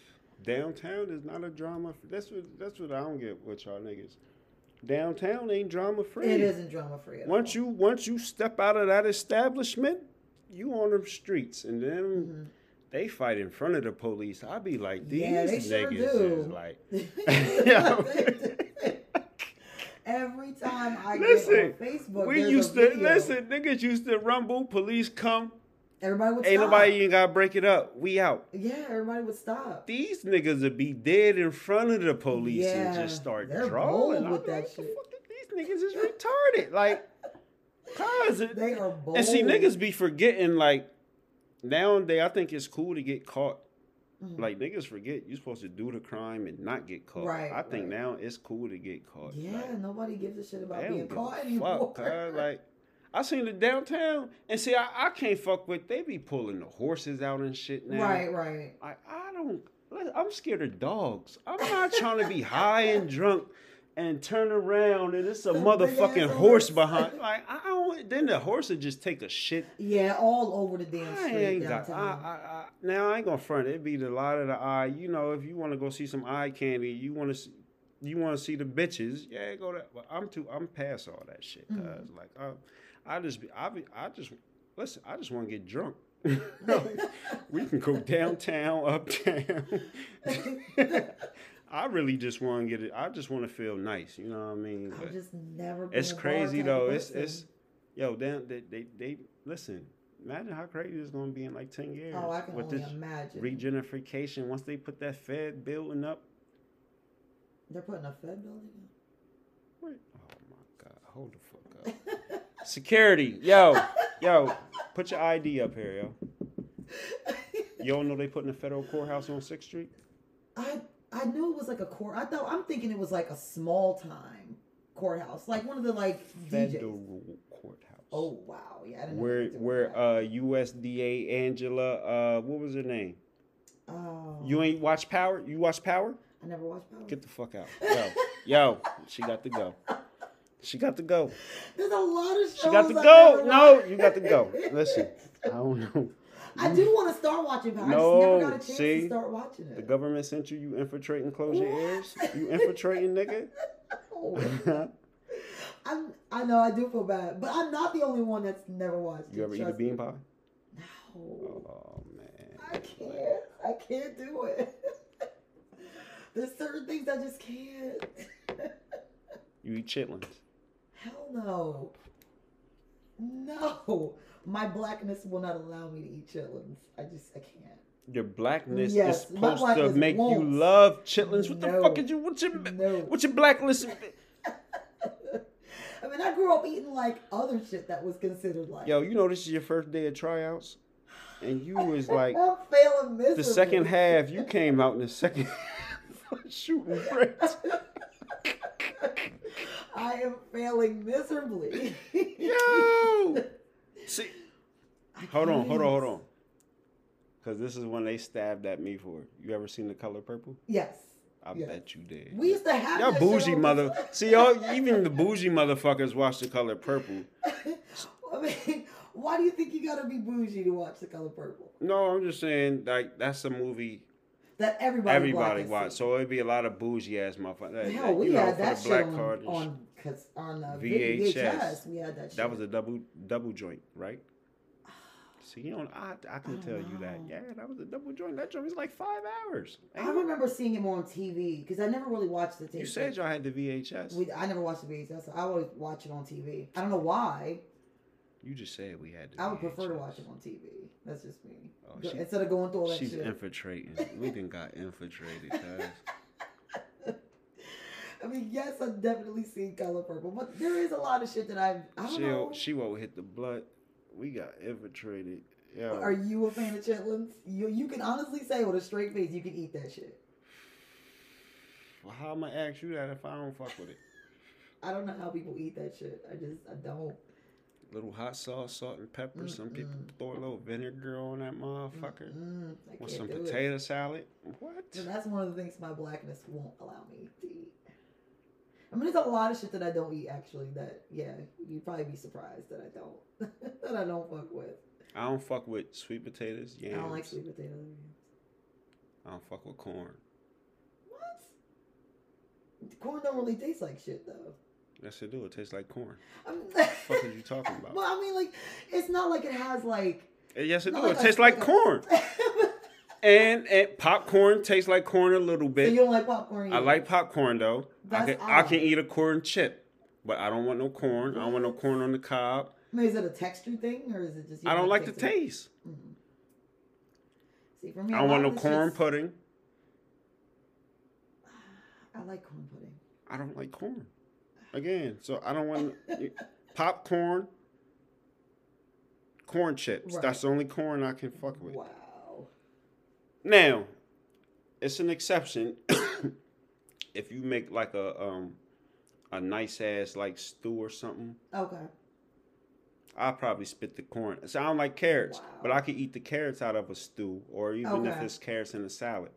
Downtown is not a drama. That's what that's what I don't get with y'all niggas. Downtown ain't drama free. It isn't drama free. Once all. you once you step out of that establishment, you on the streets, and then Mhm. they fight in front of the police. I be like, these Yeah, sure niggas do. is like, Every time I Listen, get on Facebook, we used to listen. Niggas used to rumble. Police come. Everybody would Ain't stop. nobody even gotta break it up. We out. Yeah, everybody would stop. These niggas would be dead in front of the police and just start they're drawing. bold with that like, shit. "What the fuck? These niggas is retarded. Like, cause it, They are bold. And see, niggas be forgetting like nowadays. I think it's cool to get caught. Mhm. Like niggas forget you're supposed to do the crime and not get caught. Right, I think right. now it's cool to get caught. Yeah, Like, nobody gives a shit about being caught anymore. fuck. Like I seen the downtown and see I, I can't fuck with they be pulling the horses out and shit now. right, right. Like I don't I'm scared of dogs. I'm not trying to be high and drunk and turn around and it's a motherfucking horse behind. Like I don't. Then the horse would just take a shit. Yeah, all over the damn I street ain't got. I, downtown. I, I, now I ain't gonna front. It'd be the light of the eye. You know, if you want to go see some eye candy, you want to. see, You want to see the bitches? Yeah, go that. But I'm too. I'm past all that shit. Cause Mhm. like I, I just be. I be. I just listen. I just want to get drunk. we can go downtown, uptown. I really just want to get it. I just want to feel nice. You know what I mean? I've just never. It's crazy though. It's it's yo. Damn. They, they they listen. Imagine how crazy it's gonna be in like ten years. Oh, I can with only this imagine. regentrification. Once they put that Fed building up. They're putting a Fed building. Wait. Oh my God. Hold the fuck up. Security. Yo. Yo. Put your ID up here, yo. You don't know they putting a federal courthouse on Sixth Street? I I knew it was like a court. I thought I'm thinking it was like a small time courthouse, like one of the like DJs. Federal courthouse. Oh wow, yeah. I didn't Where where that. uh USDA Angela uh what was her name? Oh, You ain't watch Power? You watch Power? I never watched Power. Get the fuck out. Yo. Yo, she got to go. She got to go. There's a lot of shows. She got to go. No, you got to go. Listen, I don't know. I do want to start watching. I No, just never got a chance see? to start watching it. The government sent you. You infiltrating. Close your ears. You infiltrating, nigga. Oh, I'm, I know I do feel bad, but I'm not the only one that's never watched it. you ever eat a bean pie? No, Oh man. I can't. I can't do it. There's certain things I just can't. You eat chitlins. Hell no. No. My blackness will not allow me to eat chitlins. I just, I can't. Your blackness Yes, is supposed to make you won't. love chitlins. What the fuck is you? What's your No. what's your blacklist? I mean, I grew up eating like other shit that was considered like. Yo, you know this is your first day of tryouts, and you was like I'm failing miserably. the second half. You came out in the second shooting bricks. I am failing miserably. Yo, see, hold on, hold on, hold on. Cause this is when they stabbed at me for. it. You ever seen the color purple? Yes. I Yeah. bet you did. We used to have Y'all bougie on mother. See, y'all even the bougie motherfuckers watch the color purple. I mean, why do you think you gotta be bougie to watch The Color Purple? No, I'm just saying like that's a movie That everybody everybody black watch. So it'd be a lot of bougie ass motherfuckers. Hell, we know, had that shit on, on, on uh, VHS. VHS. We had that shit. That was a double double joint, right? See, you know, I I can I tell don't you that. Yeah, that was a double joint. That joint was like five hours. I remember seeing it more on TV because I never really watched the TV. You said y'all had the VHS. we, I never watched the VHS. I always watch it on TV. I don't know why. You just said we had to. I would prefer to watch it on TV. That's just me. Oh, she- Instead of going through all that She's shit. She's infiltrating. we done got infiltrated, cuz. I mean, yes, I've definitely seen Color Purple, but there is a lot of shit that I've. I don't She know. she won't hit the blood. We got infiltrated. Yo. Are you a fan of chitlins? You you can honestly say with a straight face you can eat that shit. well, how am I ask you that if I don't fuck with it? I don't know how people eat that shit. I just I don't. Little hot sauce, salt and pepper. Mm, some people mm. throw a little vinegar on that motherfucker. Mm, mm. I With some do it. potato salad. What? And that's one of the things my blackness won't allow me to eat. I mean, there's a lot of shit that I don't eat actually. That yeah, you'd probably be surprised that I don't that I don't fuck with. I don't fuck with sweet potatoes, yams. I don't like sweet potatoes. I don't fuck with corn. What? Corn don't really taste like shit though. Yes, it do. It tastes like corn. Fuck are you talking about? Well, I mean, like, it's not like it has like. Eh, Yes, it not do. like It a- tastes like like corn. And, and popcorn tastes like corn a little bit. so you don't like popcorn? I like popcorn though. I That's can I can eat a corn chip, but I don't want no corn. I don't want no corn on the cob. I mean, is it a texture thing or is it just? I don't like the taste. Mhm. See, for me, I don't want no corn just- pudding. I like corn pudding. I don't like corn. Again, so I don't want popcorn, corn chips. Right. That's the only corn I can fuck with. Wow. Now, it's an exception if you make like a um a nice ass like stew or something. Okay. I'll probably spit the corn. So I don't like carrots, Wow. but I could eat the carrots out of a stew, or even if it's carrots in a salad.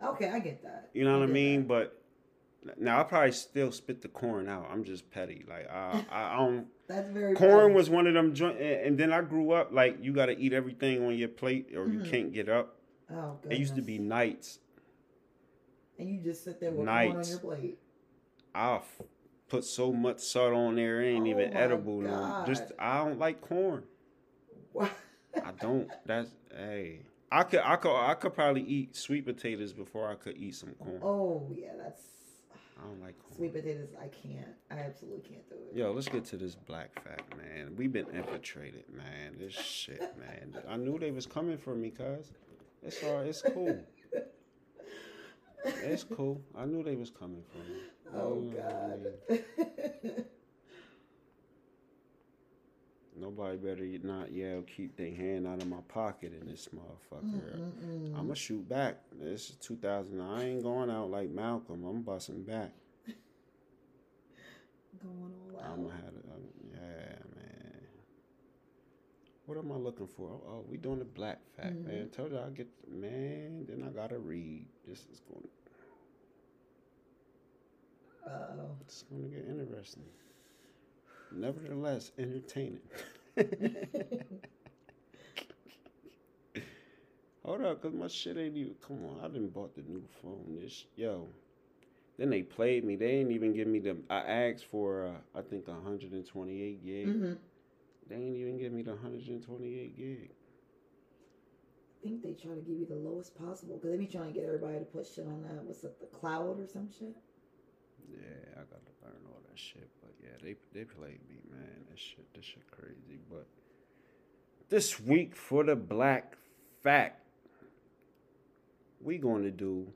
Okay, I get that. You know what I mean? that. But now I probably still spit the corn out. I'm just petty. Like I, I, I don't. That's very Corn funny. was one of them joint, and then I grew up like you got to eat everything on your plate, or you Mhm. can't get up. Oh, It used to be nights. And you just sit there with corn on your plate. I'll put so much salt on there, it ain't Oh even edible. No, just I don't like corn. Wow. I don't. That's hey. I could, I could, I could probably eat sweet potatoes before I could eat some corn. oh yeah, that's I don't like corn. sweet potatoes. I can't. I absolutely can't do it. Yo, let's get to this black fact, man. We've been infiltrated, man. This shit, man. I knew they was coming for me, cuz. It's all it's cool. It's cool. I knew they was coming for me. Oh Mm, God. Nobody better not yell, keep their hand out of my pocket in this motherfucker. Mm-mm-mm. I'ma shoot back. This is 2000. I ain't going out like Malcolm. I'm busting back. Going all out. I'm gonna have it. Um, yeah, man. What am I looking for? Oh, oh, we doing the black fact, Mhm. man. Told you I get man. Then I gotta read. This is going. Uh-oh. It's gonna get interesting. Nevertheless, entertaining. Hold up, cause my shit ain't even. Come on, I didn't bought the new phone. This yo. Then they played me. They ain't even give me the. I asked for uh, I think 128 gig. hmm They ain't even give me the 128 gig. I think they try to give you the lowest possible because they be trying to get everybody to put shit on that. What's it, the cloud or some shit? Yeah, I got to learn all that shit. Yeah, they they played me, man. That shit, this shit crazy. But this week for the black fact, we going to do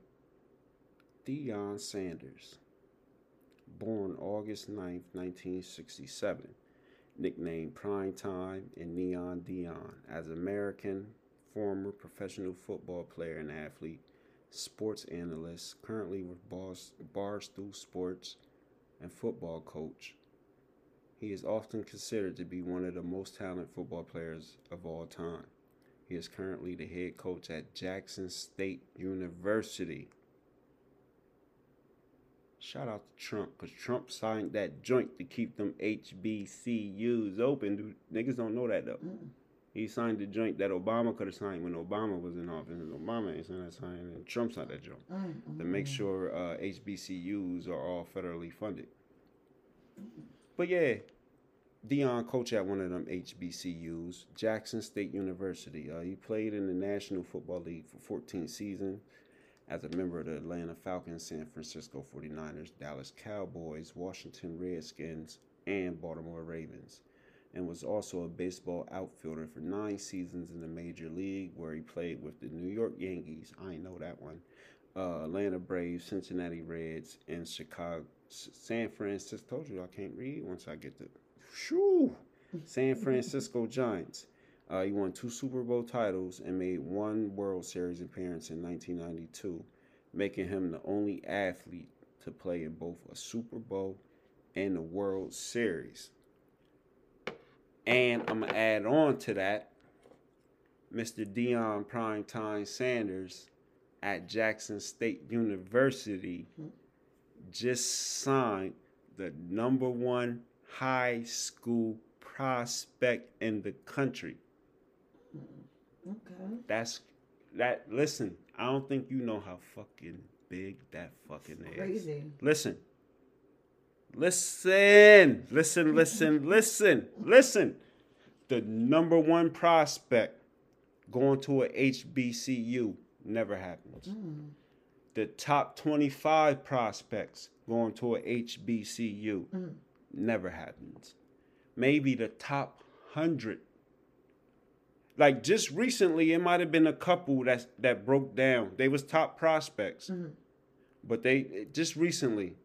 Deion Sanders, born August 9th, 1967, nicknamed Prime Time and Neon Deion, as American former professional football player and athlete, sports analyst, currently with Bars, Barstool Sports, and football coach. He is often considered to be one of the most talented football players of all time. He is currently the head coach at Jackson State University. Shout out to Trump, because Trump signed that joint to keep them HBCUs open. Dude, niggas don't know that though. Mm. He signed the joint that Obama could have signed when Obama was in office. And Obama ain't signed that sign, and Trump signed that joint Mm, to make sure uh, HBCUs are all federally funded. But yeah, Deion coached at one of them HBCUs, Jackson State University. Uh, he played in the National Football League for 14 seasons as a member of the Atlanta Falcons, San Francisco 49ers, Dallas Cowboys, Washington Redskins, and Baltimore Ravens. And was also a baseball outfielder for nine seasons in the major league, where he played with the New York Yankees. I know that one uh, Atlanta Braves, Cincinnati Reds, and Chicago, San Francisco. Told you I can't read once I get the, shoo, San Francisco Giants. Uh, he won two Super Bowl titles and made one World Series appearance in 1992, making him the only athlete to play in both a Super Bowl and a World Series. And I'm gonna add on to that, Mr. Deion Primetime Sanders at Jackson State University just signed the number one high school prospect in the country. Okay. That's that. Listen, I don't think you know how fucking big that fucking is. Crazy. Listen. Listen, listen, listen, listen, listen. The number one prospect going to a HBCU never happens. Mm. The top 25 prospects going to a HBCU Mm. never happens. Maybe the top 100. Like just recently, it might have been a couple that that broke down. They was top prospects, Mhm. but they just recently,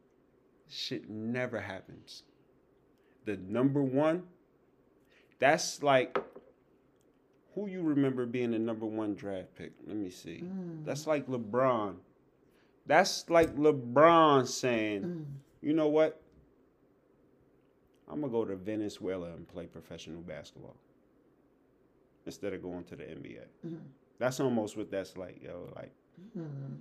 shit never happens. The number one, that's like Who you remember being the number one draft pick? Let me see. That's like LeBron. That's like LeBron saying, Mm. you know what? I'm gonna go to Venezuela and play professional basketball instead of going to the NBA. Mhm. That's almost what that's like, yo. Like, Mhm.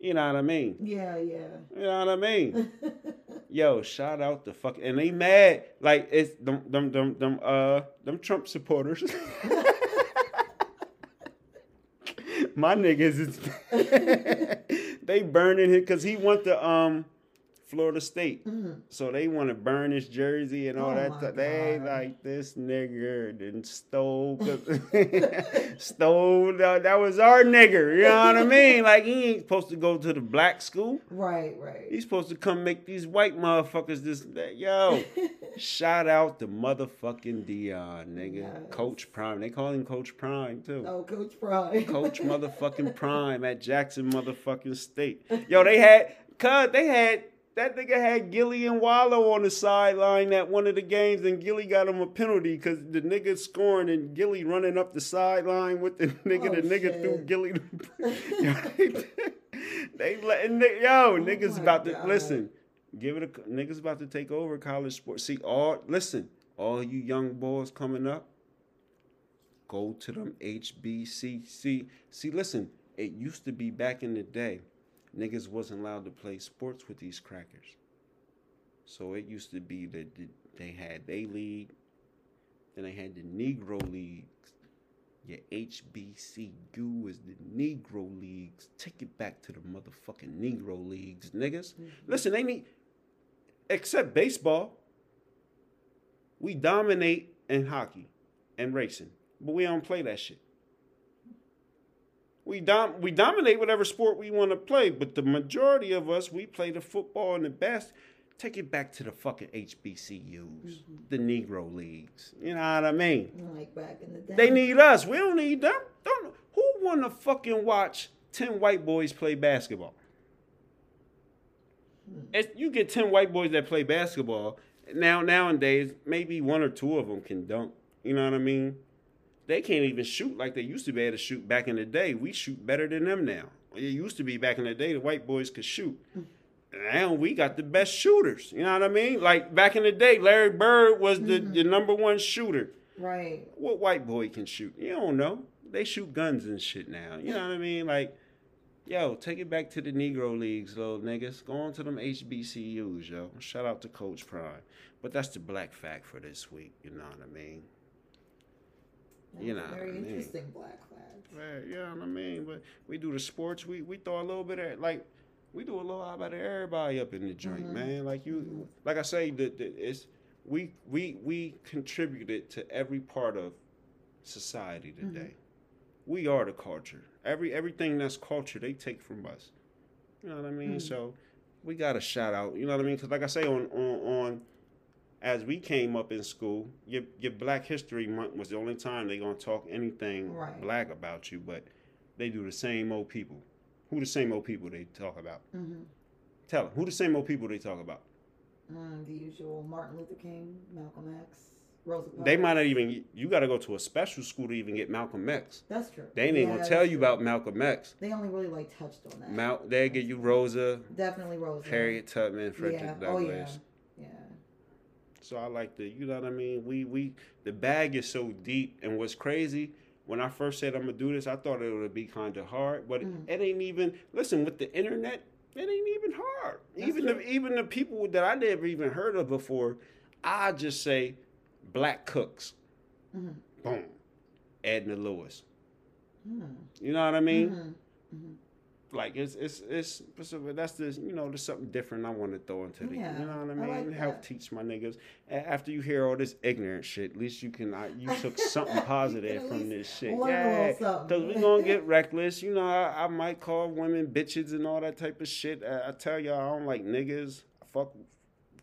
you know what I mean? Yeah, yeah. You know what I mean? Yo, shout out the fuck, and they mad like it's them them them them uh them Trump supporters. My niggas is they burning him because he went to um Florida State, Mhm. so they want to burn his jersey and all Oh that. stuff. They like this nigger didn't stole stole that, that was our nigger. You know what I mean? Like he ain't supposed to go to the black school. Right, right. He's supposed to come make these white motherfuckers this that. Yo, shout out to motherfucking Deion, nigga. Yes. Coach Prime. They call him Coach Prime too. oh, Coach Prime. Coach motherfucking Prime at Jackson motherfucking State. Yo, they had cuz they had that nigga had Gillie and Wallo on the sideline at one of the games, and Gillie got him a penalty because the nigga scoring and Gillie running up the sideline with the nigga. Oh, the nigga shit. threw Gillie. they letting yo oh niggas Oh my about to listen. Give it a niggas about to take over college sports. See all listen, all you young boys coming up go to them HBCC. See, listen, it used to be back in the day, niggas wasn't allowed to play sports with these crackers. So it used to be that they had A league, then they had the Negro leagues. Your HBCU is the Negro leagues. Take it back to the motherfucking Negro leagues, niggas. Mm-hmm. Listen, they need, except baseball. We dominate in hockey and racing, but we don't play that shit. We dom- we dominate whatever sport we want to play, but the majority of us we play the football and the best. Take it back to the fucking HBCUs, mm-hmm. the Negro leagues. You know what I mean? like back in the day. They need us. We don't need them. Don't. Who want to fucking watch ten white boys play basketball? Hmm. If you get ten white boys that play basketball now nowadays, maybe one or two of them can dunk. You know what I mean? They can't even shoot like they used to be able to shoot back in the day. We shoot better than them now. It used to be back in the day the white boys could shoot. Now we got the best shooters. You know what I mean? Like back in the day, Larry Bird was the, mm-hmm. the number one shooter. Right. What white boy can shoot? You don't know. They shoot guns and shit now. You know what I mean? Like, yo, take it back to the Negro leagues, little niggas. Go on to them HBCUs, yo. Shout out to Coach Prime. But that's the black fact for this week. You know what I mean? That's You know a very I mean. interesting black flag. Right, you know what I mean? But we do the sports. We we throw a little bit of like we do a little bit of everybody up in the joint, mm-hmm. man. Like you, like I say, the, the, it's we we we contributed to every part of society mm-hmm. today. We are the culture. Every everything that's culture, they take from us. You know what I mean? Mm-hmm. So we got to shout out. You know what I mean? Because like I say, on on on as we came up in school, your your Black History Month was the only time they gonna talk anything Right. black about you, but they do the same old people. Who the same old people they talk about? Mm-hmm. Tell them who the same old people they talk about. Mm, the usual Martin Luther King, Malcolm X, Rosa Parks. They might not even. You got to go to a special school to even get Malcolm X. That's true. They ain't Yeah, gonna tell you about Malcolm X. They only really like touched on that. Mal, they give you Rosa, Definitely Rosa. Harriet Tubman, Frederick yeah. Douglass. Oh yeah. So I like to, you know what I mean? We we the bag is so deep, and what's crazy when I first said I'm gonna do this, I thought it would be kind of hard, but Mm. it, ain't even. Listen, with the internet, it ain't even hard. That's even true. the even the people that I never even heard of before, I just say black cooks, Mhm. boom, Edna Lewis. Mm. You know what I mean? Mhm. Mhm. Like it's it's it's that's the you know there's something different I want to throw into the Yeah, you know what I I mean? Like help that. teach my niggas. After you hear all this ignorant shit at least you can I, you took something positive from this shit. yeah because we gonna get reckless you know I, I might call women bitches and all that type of shit. I, I tell y'all I don't like niggas I fuck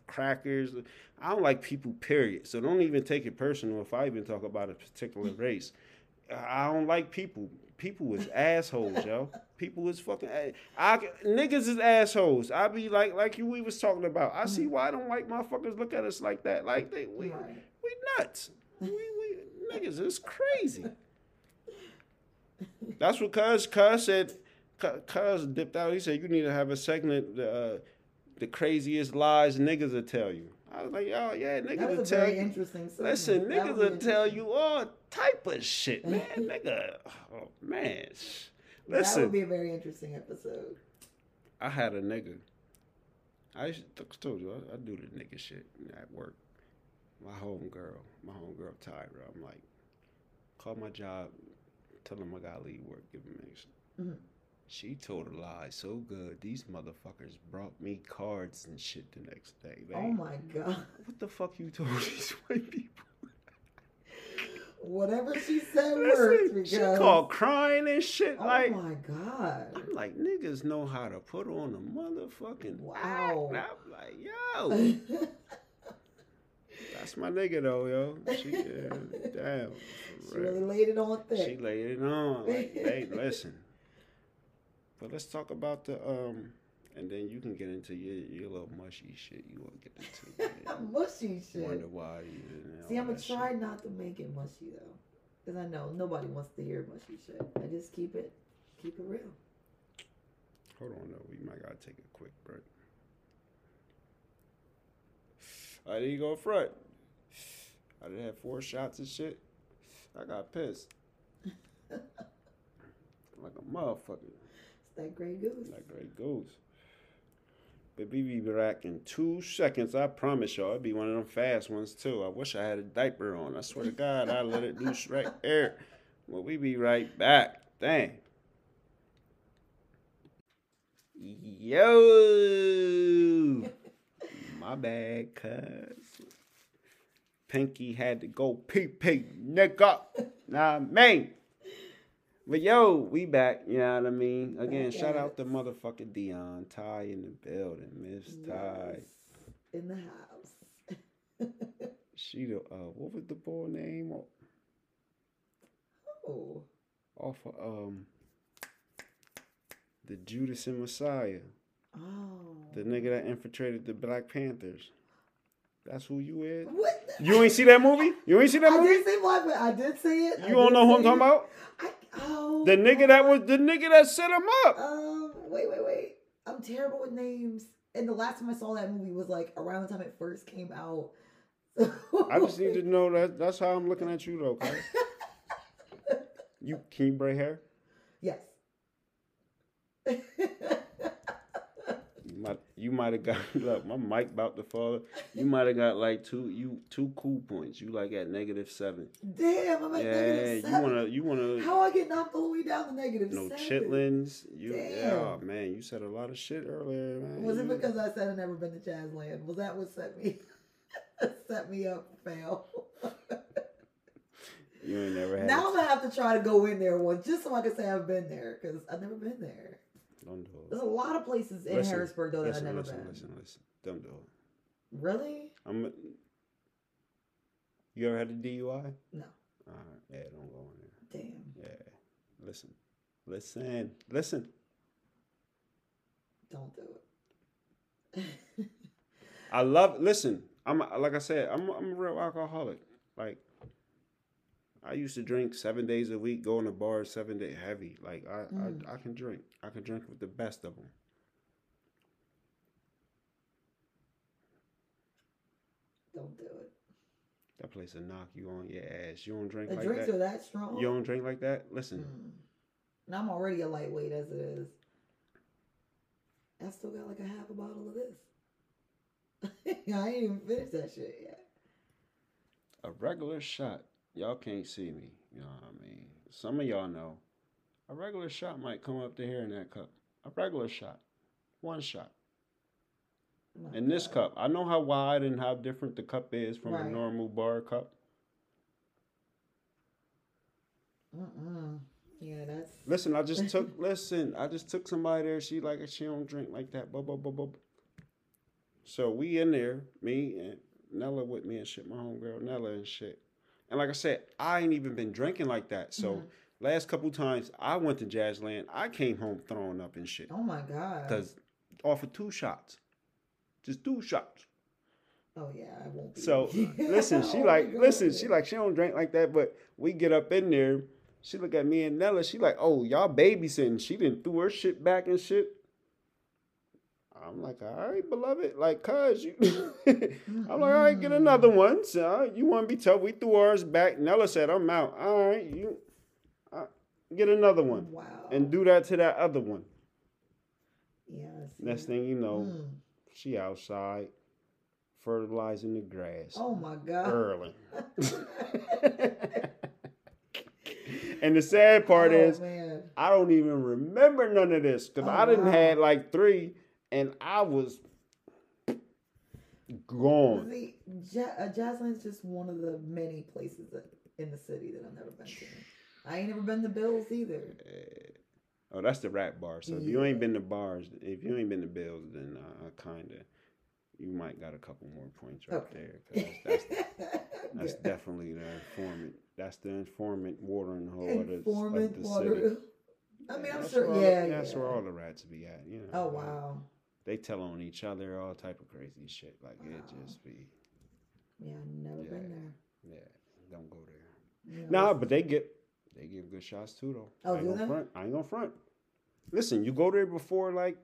crackers. I don't like people period. So don't even take it personal if I even talk about a particular race. I don't like people. People is assholes, yo. People is fucking. a- I, niggas is assholes. I be like, like you we was talking about. I see why I don't white motherfuckers look at us like that. Like they, we, we nuts. We, we niggas is crazy. That's what Cuz Cuz said. Cu- Cuz dipped out. He said you need to have a segment. Uh, the craziest lies niggas will tell you. I was like, oh yeah, niggas That was a tell very you. interesting. Segment. Listen, niggas will tell you all type of shit, man. nigga, oh man. That would be a very interesting episode. I had a nigga. I used to, told you I, I do the nigga shit at work. My home girl, my home girl Tyra. I'm like, call my job, tell them I gotta leave work, give them extra. Mhm. She told a lie so good. These motherfuckers brought me cards and shit the next day. Oh my god! what the fuck you told these white people? Whatever she said worked Listen, she because. called crying and shit. oh like, my god! I'm like, niggas know how to put on a motherfucking Wow. act. I'm like, yo. That's my nigga though, yo. She, damn. she really laid it on thing. She laid it on. Like, hey, listen. But let's talk about the um, and then you can get into your your little mushy shit you want to get into. mushy shit. Wonder why you didn't. See, I'm gonna that shit. try not to make it mushy though, because I know nobody wants to hear mushy shit. I just keep it, keep it real. Hold on though, we might gotta take a quick break. I didn't go front. I didn't have four shots and shit. I got pissed. like a motherfucker. That Grey Goose. Like Grey Goose. But we be back in two seconds. I promise y'all. It'd be one of them fast ones too. I wish I had a diaper on. I swear to God, I let it loose right there. Well, we be right back. Dang. Yo. My bad, cuz. Pinky had to go pee pee, nigga. Nah, man. But yo, we back. You know what I mean? Again, shout out to motherfucking Deion. Tai in the building. Miss Tai. In the house. She the uh what was the boy name oh, off of um the Judas and Messiah. oh. The nigga that infiltrated the Black Panthers. That's who you is? What? the- You ain't see that movie? You ain't see that I movie? I did see Black Panther. I did see it. I You don't know who I'm say talking it. about? I, oh, The nigga that was the nigga that set him up. Um, wait, wait, wait. I'm terrible with names. And the last time I saw that movie was like around the time it first came out. I just need to know that that's how I'm looking at you though, cuz. You can you braid hair? Yes. You might have got look, my mic about to fall. You might have got like two you two cool points. You like at negative seven. Damn, I'm at Yeah, negative you wanna you wanna How I get knocked all the way down to negative no seven? chitlins. You yeah, Damn. oh, man, you said a lot of shit earlier, man. Was it because I said I've never been to Jazzland? Was that what set me set me up fail? you ain't never had now I'm gonna have to try to go in there once just so I can say I've been there because I've never been there. Don't do it. There's a lot of places in Listen, Harrisburg though that Listen, I've never listen, been. listen, listen. Don't do it. Really? I'm you ever had a DUI? No. Alright, yeah, don't go in there. Damn. Yeah. Listen. Listen. Listen. Don't do it. I love listen. I'm like I said, I'm I'm a real alcoholic. Like I used to drink seven days a week, go in the bar seven day heavy. Like I, Mm. I I can drink. I can drink with the best of them. Don't do it. That place will knock you on your ass. You don't drink The like drinks that. are that strong. You don't drink like that. Listen, Mm. And I'm already a lightweight as it is. I still got like a half a bottle of this. I ain't even finished that shit yet. a regular shot. Y'all can't see me. You know what I mean? Some of y'all know. A regular shot might come up to here in that cup. A regular shot. One shot. My In this God. cup, I know how wide and how different the cup is from a normal bar cup. Mm-mm. Yeah, that's. Listen, I just took listen, I just took somebody there. She like she don't drink like that. Blah blah blah blah. So we in there, me and Nella with me and shit, my homegirl Nella and shit. And like I said, I ain't even been drinking like that. So Mhm. last couple times I went to Jazzland, I came home throwing up and shit. Oh my God. Cause off of two shots. Just two shots. Oh yeah, I won't be. So listen, she won't like listen, she like she don't drink like that, but we get up in there She look at me and Nella. She like, oh, y'all babysitting. She didn't threw her shit back and shit. I'm like, all right, beloved. Like, cuz you. I'm like, all right, get another one. So you want to be tough? We threw ours back. Nella said, I'm out. All right, you uh, get another one. Wow. And do that to that other one. Yeah. See Next thing you know, Mm. she outside fertilizing the grass Oh my God. early. and the sad part oh, is, man. I don't even remember none of this because Oh, I didn't wow. had like three, and I was gone. See, ja- uh, Jazzland's just one of the many places that, in the city that I've never been to. I ain't never been to Bills either. Oh, that's the rap bar. So if you ain't been to bars, if you ain't been to Bills, then uh, kind of, you might got a couple more points right Okay. there. 'cause that's that's definitely the informant. That's the informant watering hole of the, Informant of the water. city. I mean, Yeah, I'm sure. all the- Yeah, that's where all the rats be at. You know. Oh wow. They tell on each other, all type of crazy shit. Like Wow. it just be, Yeah, I've never been there. yeah, don't go there. Yeah, Nah, but they get they give good shots too though. Oh, I ain't do gonna they? front. I ain't gonna front. Listen, you go there before like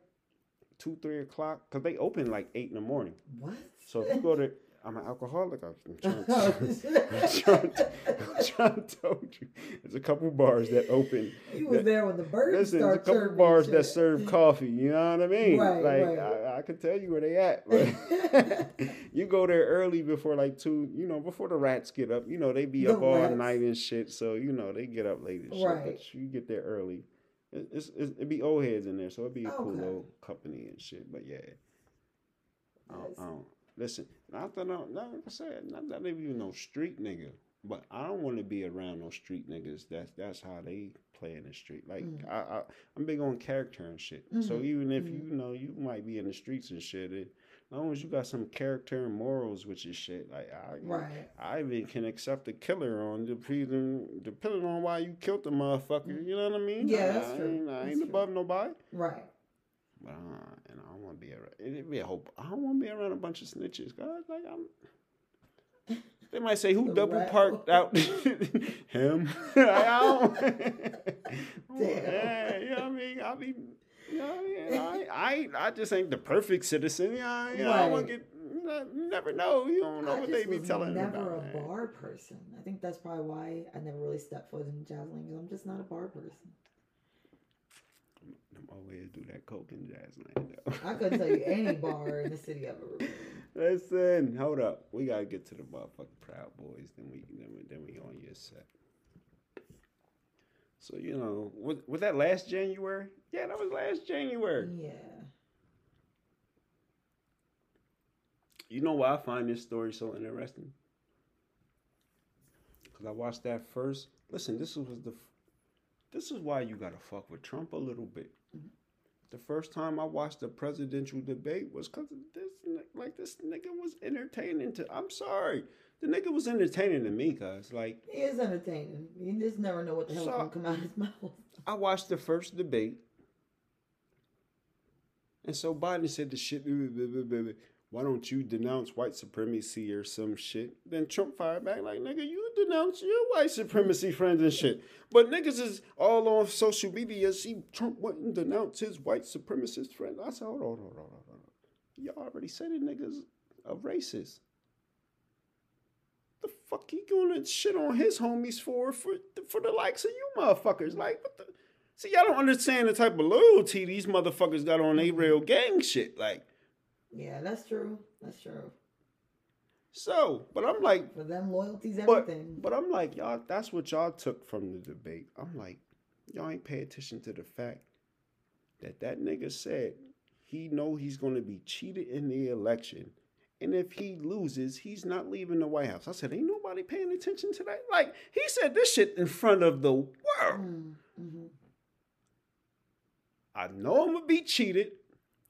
two, three o'clock because they open like eight in the morning. what? So if you go there, I'm an alcoholic. I'm trying, Oh, to, I'm trying, to, I'm trying to told you. There's a couple bars that open. you was that- there when the birds Listen, there's a couple bars that serve coffee. You know what I mean? Right, like right. I, I can tell you where they at. But you go there early before like two. You know, before the rats get up. You know, they be The up all rats. night and shit. So you know they get up late and shit. Right. But you get there early. It- It's, it's, it'd be old heads in there, so it'd be a cool Okay. little company and shit. But yeah, I don't, I don't listen. Not that I'm, not like I said, not that I'm even no street nigga, but I don't want to be around no street niggas. That's that's how they play in the street. Like Mm. I, I, I'm big on character and shit. So Mhm, even if mhm. you know you might be in the streets and shit, it, as long as you got some character and morals with your shit, like I, Right. I even can accept a killer on depending depending on why you killed the motherfucker. You know what I mean? Yeah, I, that's I true. ain't, I ain't true. above nobody. Right. But uh, and I don't want to be around. It'd be a hope. I don't want to be around a bunch of snitches. God, like I'm. They might say who The double rat- parked out him. I don't. Damn. Yeah, you know what I mean. I mean, you know, I, I, ain't- I just ain't the perfect citizen. Yeah, you know, I want to get. You never know. You don't know I what they be telling never about. a man. bar person. I think that's probably why I never really stepped foot in Jazzland because I'm just not a bar person. Them always do that coke and Jazzland though. I couldn't tell you any bar in the city I've ever been. Listen, hold up. We gotta get to the motherfucking Proud Boys. Then we then we, then we on your set. So you know, was was that last January? Yeah, that was last January. Yeah. You know why I find this story so interesting? Because I watched that first. Listen, this was the. This is why you gotta fuck with Trump a little bit. The first time I watched the presidential debate was because this, like, this nigga was entertaining to. I'm sorry, the nigga was entertaining to me, cause like He is entertaining. You just never know what the hell's So- gonna come out of his mouth. I watched the first debate, and so Biden said the shit. "Blah, blah, blah, blah, blah. Why don't you denounce white supremacy or some shit? Then Trump fired back like, nigga, you denounce your white supremacy friends and shit. But niggas is all on social media. See, Trump wouldn't denounce his white supremacist friends. I said, hold on, hold on, hold on. Y'all already said it, niggas a racist. The fuck he gonna shit on his homies for for for the likes of you motherfuckers? Like, what the? See, y'all don't understand the type of loyalty these motherfuckers got on a real gang shit. Like, Yeah, that's true. That's true. So, but I'm like, For them, loyalty's but, everything. but I'm like, y'all, that's what y'all took from the debate. I'm like, y'all ain't pay attention to the fact that that nigga said he know he's gonna be cheated in the election. And if he loses, he's not leaving the White House. I said, ain't nobody paying attention to that. Like, he said this shit in front of the world. Mm, hmm I know I'm gonna be cheated,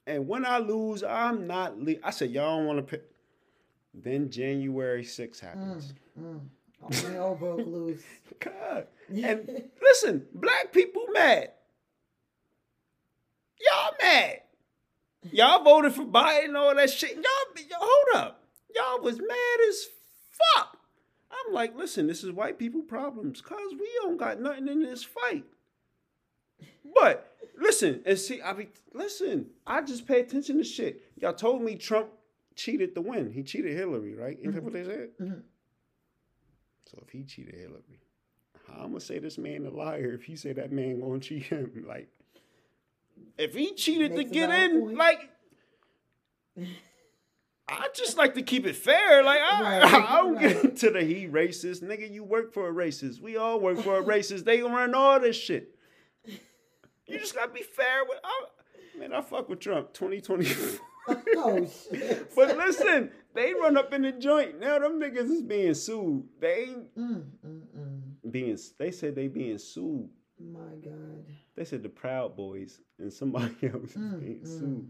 and when I lose, I'm not. Le- I said, y'all don't want to pick. Then January 6th happens. Mm. All, all broke loose. God. And listen, black people mad. Y'all mad. Y'all voted for Biden and all that shit. Y'all, y'all hold up. Y'all was mad as fuck. I'm like, listen, this is white people problems, cause we don't got nothing in this fight. But listen, and see, I be listen, I just pay attention to shit. Y'all told me Trump cheated to win. He cheated Hillary, right? Isn't that what they said? Mhm. So if he cheated Hillary, how I'm gonna say this man a liar if he say that man gonna cheat him? Like, if he cheated to get in, point. like. I just like to keep it fair. Like I, Right, I don't right. get into the he racist, nigga. You work for a racist. We all work for a racist. They run all this shit. You just gotta be fair with. I, man, I fuck with Trump. Twenty twenty. Oh shit. But listen, they run up in the joint. Now them niggas is being sued. They Mm, mm, mm. being. They said they being sued. My God. They said the Proud Boys and somebody else is Mm, being sued.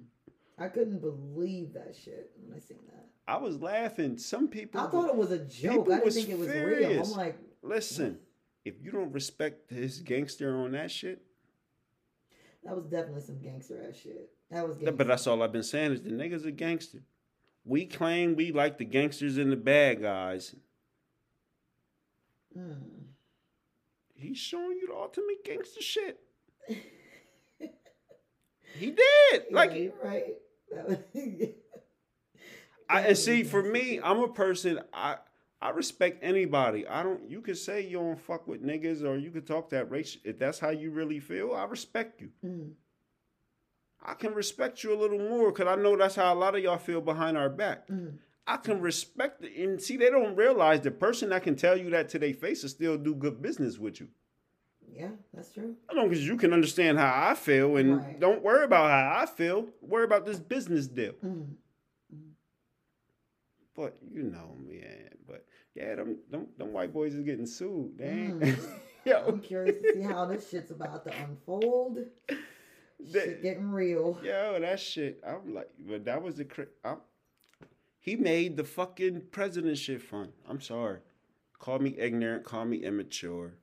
I couldn't believe that shit when I seen that. I was laughing. Some people. I thought it was a joke. I didn't think it was real. I'm like, Listen, if you don't respect this gangster on that shit, that was definitely some gangster ass shit. That was. But that's all I've been saying is the niggas are gangster. We claim we like the gangsters and the bad guys. Mm. He's showing you the ultimate gangster shit. He did. Like yeah, right. I, and see, for me, I'm a person I I respect anybody. I don't you can say you don't fuck with niggas or you can talk that race. If that's how you really feel, I respect you. Mm. I can respect you a little more because I know that's how a lot of y'all feel behind our back. Mm. I can respect it. And see, they don't realize the person that can tell you that to their face will still do good business with you. Yeah, that's true. As long as you can understand how I feel and Right. don't worry about how I feel, worry about this business deal. Mm. But you know, man. But yeah, them them, them white boys is getting sued. Ain't. Mm. Yo, I'm curious to see how this shit's about to unfold. That- Shit getting real. yo, that shit. I'm like, but that was the. I'm, he made the fucking president shit fun. I'm sorry. Call me ignorant. Call me immature.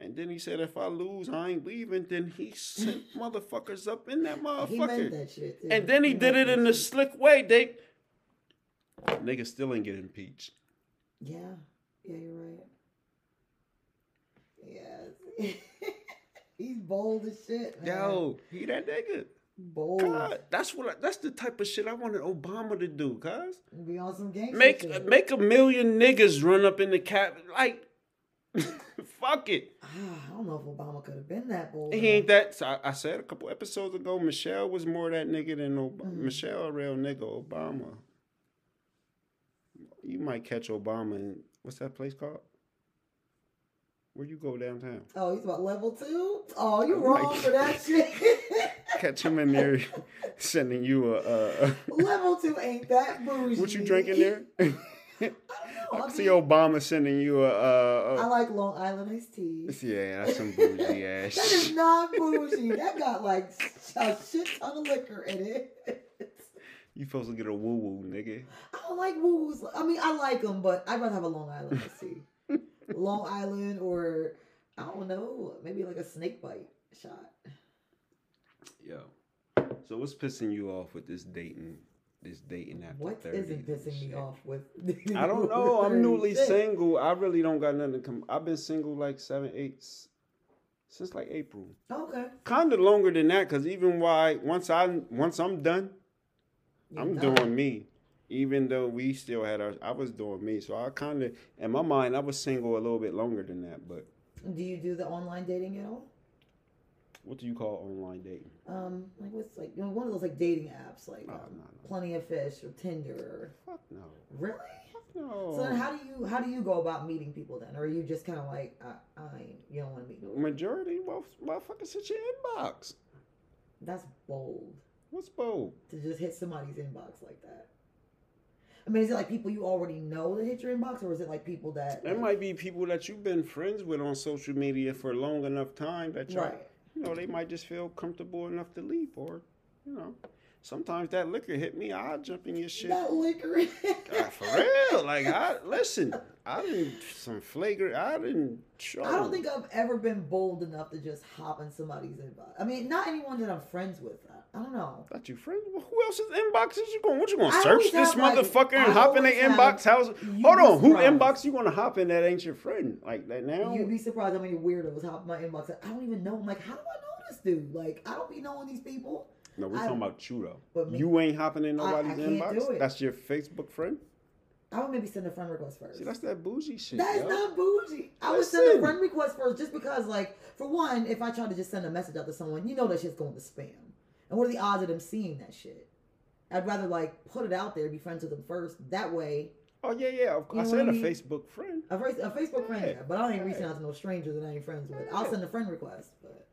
And then he said, if I lose, I ain't leaving. Then he sent motherfuckers up in that He motherfucker. meant that shit. And then he did it in the slick way. They niggas still ain't get impeached. Yeah, yeah, you're right. Yeah, he's bold as shit, man. Yo, he that nigga. bold. God, that's what. I, that's the type of shit I wanted Obama to do, cuz Be on some gangster make shit. make a million niggas run up in the cap. Like, fuck it. Ah, I don't know if Obama could have been that bold. He ain't that. So I, I said a couple episodes ago, Michelle was more that nigga than Obama. Mhm. Michelle, a real nigga. Obama. You might catch Obama in what's that place called? Where you go downtown? Oh, he's about level two. Oh, you wrong for that shit. Catch him in there, sending you a. a, level two ain't that bougie. what you drinking there? I. I, See mean, Obama sending you a. a, I a like Long Island iced tea. yeah, that's some bougie ass. That is not bougie. that got like a shit ton of liquor in it. You supposed to get a woo woo, nigga. I don't like woos. I mean, I like them, but I'd rather have a Long Island iced tea. Long Island or I don't know, maybe like a snake bite shot. Yo. So what's pissing you off with this dating? This dating after What 30 isn't pissing me off with? I don't know. I'm newly Shit. single. I really don't got nothing to come. I've been single like seven, eight, since like April. Okay. Kind of longer than that, cause even why once I once I'm done, You're I'm done. doing me. Even though we still had our, I was doing me. So I kind of, in my mind, I was single a little bit longer than that. But Do you do the online dating at all? what do you call online dating? Um, like what's like you know, one of those like dating apps, like Oh, um, no, no. Plenty of Fish or Tinder. Fuck no. Really? No. So then, how do you how do you go about meeting people then, or are you just kind of like I, I ain't- you don't want to meet nobody? Majority, well, motherfuckers hit your inbox. That's bold What's bold? to just hit somebody's inbox like that. I mean, is it like people you already know that hit your inbox, or is it like people that There might be people that you've been friends with on social media for long enough time that you right? you know they might just feel comfortable enough to leave, or you know. Sometimes that liquor hit me, I'll jump in your shit. That liquor. God, for real. Like I listen, I didn't some flagrant. I didn't show. I don't think I've ever been bold enough to just hop in somebody's inbox. I mean, not anyone that I'm friends with. I, I don't know. Thought you friends? Well, Who else's inbox is you going? What you gonna I search this have, like- motherfucker I and hop in the inbox? How's You'd hold on? Who inbox you gonna hop in that ain't your friend? Like that now? You'd be surprised how many weirdos hop in my inbox. I don't even know. I'm like, how do I know this dude? Like, I don't be knowing these people. No, we're I- talking about you though. But me- You ain't hopping in I- I nobody's can't inbox. That's your Facebook friend. I would maybe send a friend request first. See, that's that bougie shit. That is yo. not bougie. I would send a friend request first just because, like, for one, if I try to just send a message out to someone, you know that shit's going to spam. And what are the odds of them seeing that shit? I'd rather, like, put it out there, be friends with them first. That way, Oh yeah, yeah. Of You course. know I said I a? Facebook friend. a, a Facebook friend, Yeah. yeah, but I ain't reaching out to no strangers that I ain't friends with. I'll send a friend request, but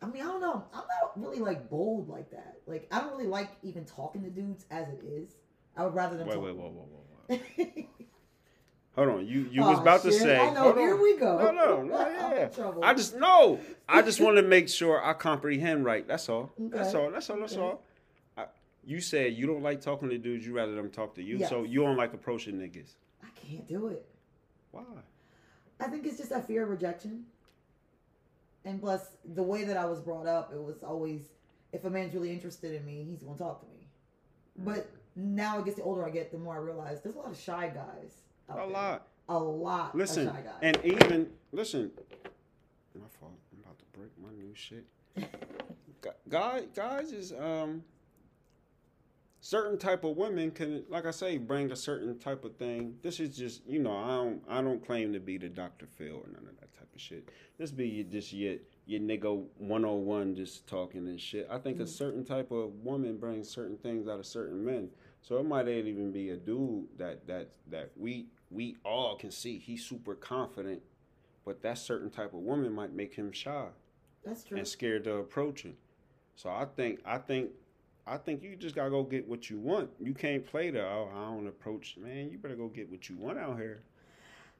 I mean, I don't know. I'm not really like bold like that. Like, I don't really like even talking to dudes as it is. I would rather them Wait, talk. wait, whoa, whoa, whoa, whoa. Hold on. You you Aw, was about to say. I know. hold Here on. we go. No, no, no. Yeah. I just no. I just want to make sure I comprehend right. That's all. That's all. That's all. That's Okay. all. I, you said you don't like talking to dudes. You rather them talk to you. So you don't like approaching niggas. I can't do it. Why? I think it's just a fear of rejection. And plus, the way that I was brought up, it was always if a man's really interested in me, he's gonna talk to me. But now, I guess the older I get, the more I realize there's a lot of shy guys. A there. lot. A lot Listen, of shy guys. and even listen. My fault. I'm about to break my new shit. Gu- Guy, guys is um. Certain type of women can, like I say, bring a certain type of thing. This is just, you know, I don't, I don't claim to be the Dr. Phil or none of that type of shit. This be just your, your nigga 101 just talking and shit. I think a Mm. certain type of woman brings certain things out of certain men. So it might even be a dude that that that we we all can see he's super confident, but that certain type of woman might make him shy That's true. and scared to approach him. So I think I think I think you just gotta go get what you want. You can't play the oh I don't approach man. You better go get what you want out here.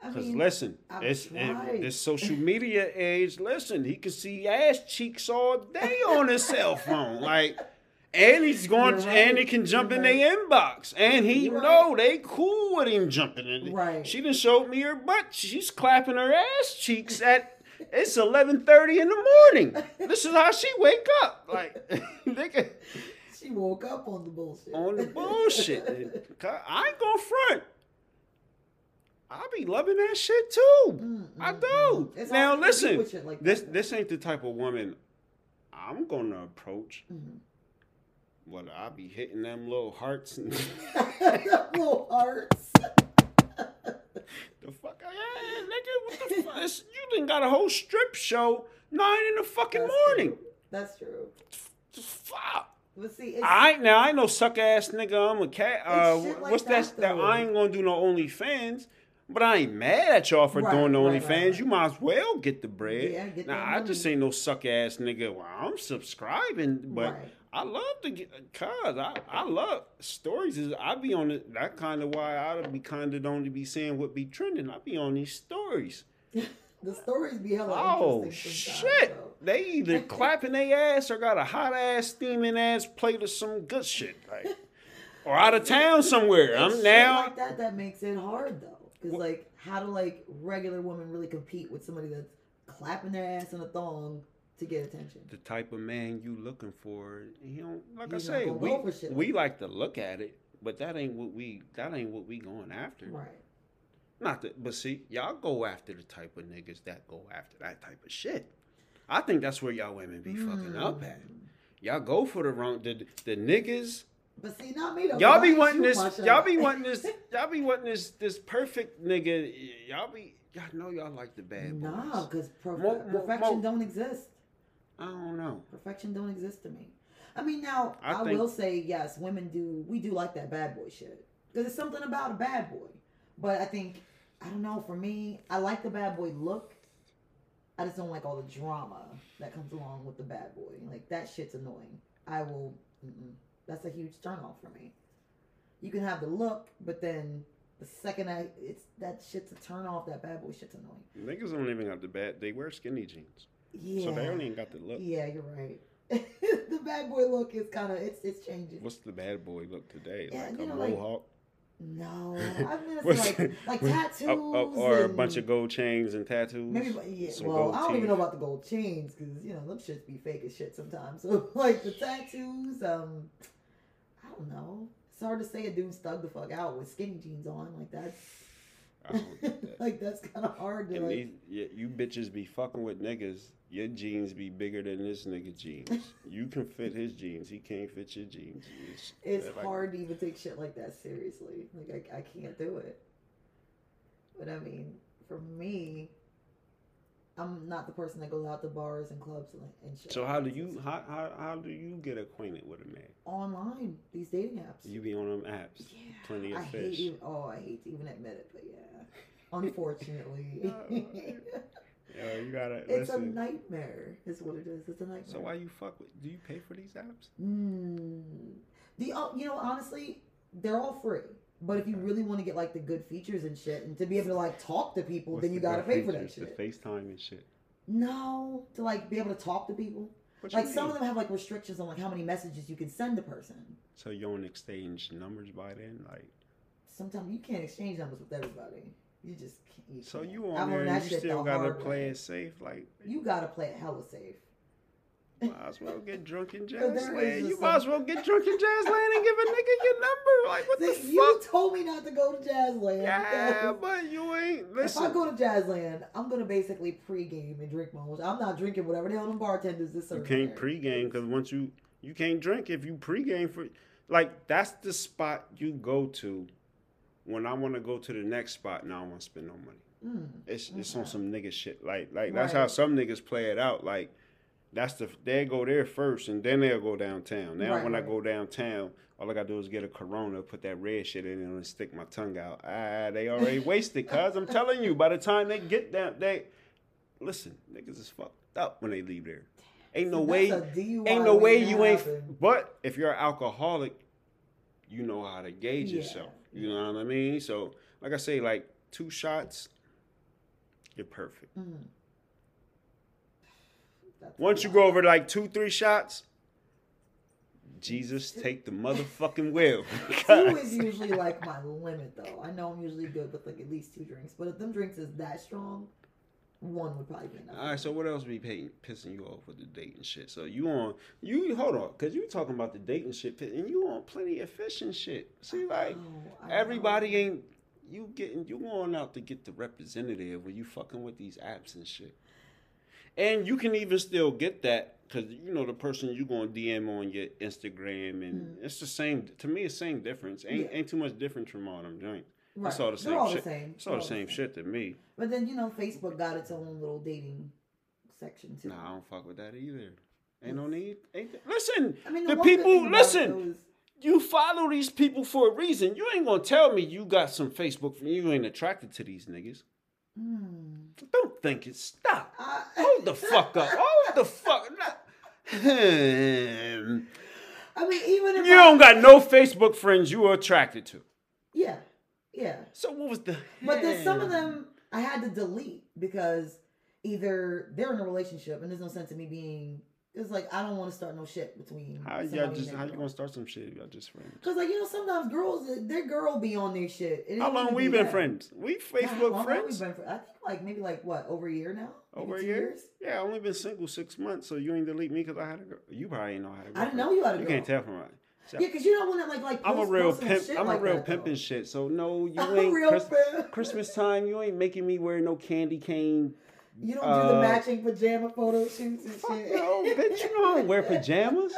Cause listen, it's it, this social media age. Listen, he can see ass cheeks all day on his cell phone, like, and he's going, right. and he can jump You're in their inbox, and he You're know they cool with him jumping in. Right. She done showed me her butt. She's clapping her ass cheeks at. It's eleven thirty in the morning. This is how she wake up, like, nigga, she woke up on the bullshit. on the bullshit. I ain't gonna front. I be loving that shit too. Mm, I mm, do. It's now listen, compete with shit like this that, this ain't the type of woman I'm gonna approach. Mhm. What I be hitting them little hearts and Little hearts. the fuck, yeah, nigga, what the fuck? It's- You done got a whole strip show nine in the fucking That's morning. True. That's true. Fuck. But see, it's, I now. I no suck ass nigga. I'm a cat. Uh, like what's that? that, That. I ain't gonna do no OnlyFans. But I ain't mad at y'all for Right, doing the OnlyFans. right, right. You might as well get the bread. Yeah, get now I just ain't no suck ass nigga. Well, I'm subscribing, but. I love to get cause I, I love stories. Is I be on it. That kind of why I be kind of don't be saying what be trending. I be on these stories. the stories be hella Oh shit! though. They either clapping their ass or got a hot ass steaming ass plate of some good shit, like or out of town somewhere. It's I'm now. like that that makes it hard though, because like how do like regular women really compete with somebody that's clapping their ass in a thong to get attention? the type of man you looking for. You know, like He's I say, we go for shit we like like to look at it, but that ain't what we that ain't what we going after. Right. Not that, but see, y'all go after the type of niggas that go after that type of shit. I think that's where y'all women be fucking up at. Mm. Y'all go for the wrong the the niggas. But see, not me though. Y'all be wanting this. Y'all be wanting this. Y'all be wanting this. This perfect nigga. Y'all be. Y'all know y'all like the bad boys. Nah, because mo- perfection mo- don't exist. I don't know. Perfection don't exist to me. I mean, now I I, think- will say yes, women do. We do like that bad boy shit because it's something about a bad boy. But I think I don't know. For me, I like the bad boy look. I just don't like all the drama that comes along with the bad boy. Like that shit's annoying. I will. Mm-mm. That's a huge turnoff for me. You can have the look, but then the second I, it's that shit's a turn off. That bad boy shit's annoying. Niggas don't even have the bad. They wear skinny jeans, Yeah. so they don't even got the look. Yeah, you're right. the bad boy look is kind of it's it's changing. What's the bad boy look today? Yeah, like a know, like, mohawk? No, I mean like like tattoos Uh, uh, or a bunch of gold chains and tattoos? maybe. Yeah, Some well, I don't even know about the gold chains because you know them shits be fake as shit sometimes. So like the tattoos, um, I don't know. It's hard to say a dude's thug the fuck out with skinny jeans on like that's I don't get that. like that's kind of hard to And like. these, yeah, you bitches be fucking with niggas. Your jeans be bigger than this nigga jeans. you can fit his jeans. He can't fit your jeans. It's, It's like- hard to even take shit like that seriously. Like I, I can't do it. But I mean, for me, I'm not the person that goes out to bars and clubs and, and shit. So how do you how, how how do you get acquainted with a man? online these dating apps? You be on them apps. yeah, plenty of I fish. hate even, oh, I hate to even admit it, but yeah, unfortunately, Yeah, you gotta it's a nightmare. Is what it is. It's a nightmare. So why you fuck with? Do you pay for these apps? Mm. The uh, you know honestly, they're all free. But if you really want to get like the good features and shit, and to be able to like talk to people, What's then you the gotta good pay for that shit. The FaceTime and shit. No, to like be able to talk to people. What Like some of them have like restrictions on like how many messages you can send a person. So you don't exchange numbers by then, like. Sometimes you can't exchange numbers with everybody. You just can't. You So can't. you on there learned and that you still the gotta play way. it safe, like. You gotta play it hella safe. Might as well get drunk in Jazzland. You might as well get drunk in Jazzland and give a nigga your number. Like what the See, you fuck? told me not to go to Jazzland. Yeah, but you ain't If listen. I go to Jazzland, I'm gonna basically pregame and drink my own. I'm not drinking whatever the hell them bartenders is You can't there. pregame because once you you can't drink if you pregame for like that's the spot you go to when I want to go to the next spot. Now I want to spend no money. Mm. It's it's on some nigga shit. Like like that's how some niggas play it out. Like that's the they go there first and then they'll go downtown. Now Right, when I go downtown, all I gotta do is get a Corona, put that red shit in it, and stick my tongue out. Ah, they already wasted. Cause I'm telling you, by the time they get down, they listen. Niggas is fucked up when they leave there. Ain't no way. Ain't no way you ain't. But if you're an alcoholic, you know how to gauge Yeah. yourself. You know what I mean? So, like I say, like two shots, you're perfect. Mm. That's Once you go over like two, three shots, Jesus, take the motherfucking wheel. Two is usually like my limit though. I know I'm usually good with like at least two drinks, but if them drinks is that strong, one would probably be enough. All right, so what else be paying, pissing you off with the dating shit? So you on you hold on, cause you talking about the dating shit, and you on plenty of fishing shit. See, like Oh, everybody know. ain't you getting you going out to get the representative when you fucking with these apps and shit. And you can even still get that because you know the person you going to DM on your Instagram, and it's the same. To me, it's same difference. Ain't Mm. Yeah. ain't too much difference from all them joints. Right. It's all the They're all shit. the same. It's all the same shit to me. But then you know, Facebook got its own little dating section too. Nah, I don't fuck with that either. Ain't no need. Ain't th- listen, I mean, the, good people. Listen, those- you follow these people for a reason. You ain't gonna tell me you got some Facebook. You ain't attracted to these niggas. Hmm. Don't think it. Stop. I- Hold the fuck up. Hold the fuck. Hmm. I mean, even if You I- don't got no Facebook friends you are attracted to. Yeah, yeah. So what was the? But then some of them I had to delete because either they're in a relationship and there's no sense in me being. It's like I don't want to start no shit between. How y'all just? How you gonna start some shit? if Y'all just friends. Because like you know, sometimes girls, their girl be on their shit. It How long we be been that. friends? We God, how Facebook long have we friends. been I think like maybe like what over a year now. Over a year? years? Yeah, I only been single six months, so you ain't delete me because I had a girl. You probably ain't know how to. I didn't know you had a girl. You can't tell from mine. Yeah, because you're not one that like like. I'm a real pimp. I'm like a real that, pimp and shit. So no, you I'm ain't real Chris- pimp. Christmas time. You ain't making me wear no candy cane. You don't do Uh, the matching pajama photo shoots and shit. no, bitch. You know I don't wear pajamas.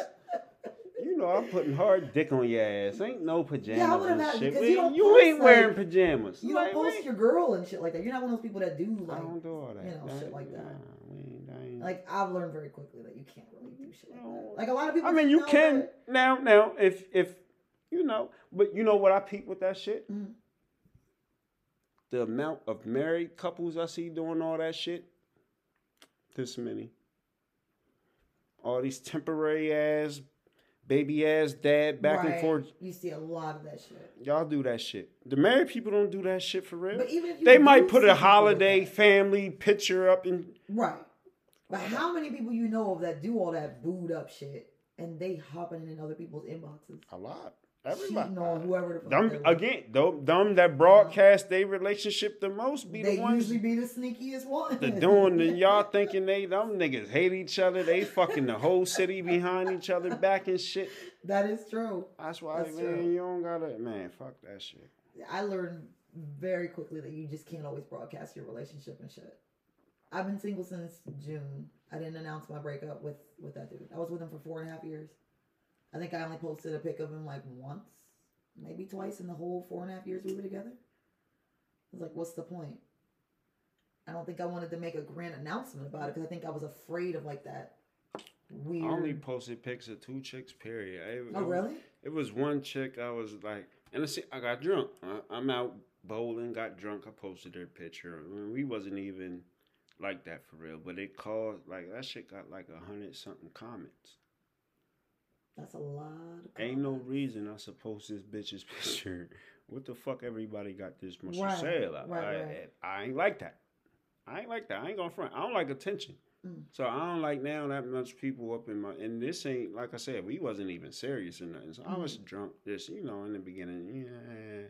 You know I'm putting hard dick on your ass. Ain't no pajamas would've and shit. you You, don't post, ain't wearing pajamas. You Like, don't we post your girl and shit like that. You're not one of those people that do I like don't do all that. you know, shit like that. Nah, we ain't, I ain't. Like I've learned very quickly that you can't really do shit like that. Like a lot of people. I mean, you can that- now. Now, if if you know, but you know what I peep with that shit. Mhm. The amount of married couples I see doing all that shit. This many. All these temporary ass, baby ass dad back and forth. You see a lot of that shit. Y'all do that shit. The married people don't do that shit for real. But even if you They might put a holiday family picture up and right? But how many people you know of that do all that booed up shit and they hopping in other people's inboxes? A lot. Cheating Everybody. on whoever the fuck Them they again, them, them that broadcast their relationship the most be They the ones They usually be the sneakiest one. The doing and y'all thinking they them niggas hate each other. They fucking the whole city behind each other back and shit. that is true. That's why That's man, true. you don't gotta man, fuck that shit. I learned very quickly that you just can't always broadcast your relationship and shit. I've been single since June. I didn't announce my breakup with with that dude. I was with him for four and a half years. I think I only posted a pic of him like once, maybe twice in the whole four and a half years we were together. I was like, what's the point? I don't think I wanted to make a grand announcement about it because I think I was afraid of like that weird. I only posted pics of two chicks. Period. It- oh it- really? It was one chick. I was like, and I see, I got drunk. I, I'm out bowling, got drunk. I posted her picture. I mean, we wasn't even like that for real, but it caused like that shit got like a hundred something comments. That's a lot. Of Ain't no reason I suppose this bitch's picture. What the fuck? Everybody got this much Right, to say about. right, I, right. I ain't like that. I ain't like that. I ain't gonna front. I don't like attention. Mm. So I don't like now that much people up in my. And this ain't like I said. We wasn't even serious or nothing. So I was Mm-hmm. drunk. Just you know in the beginning. Yeah.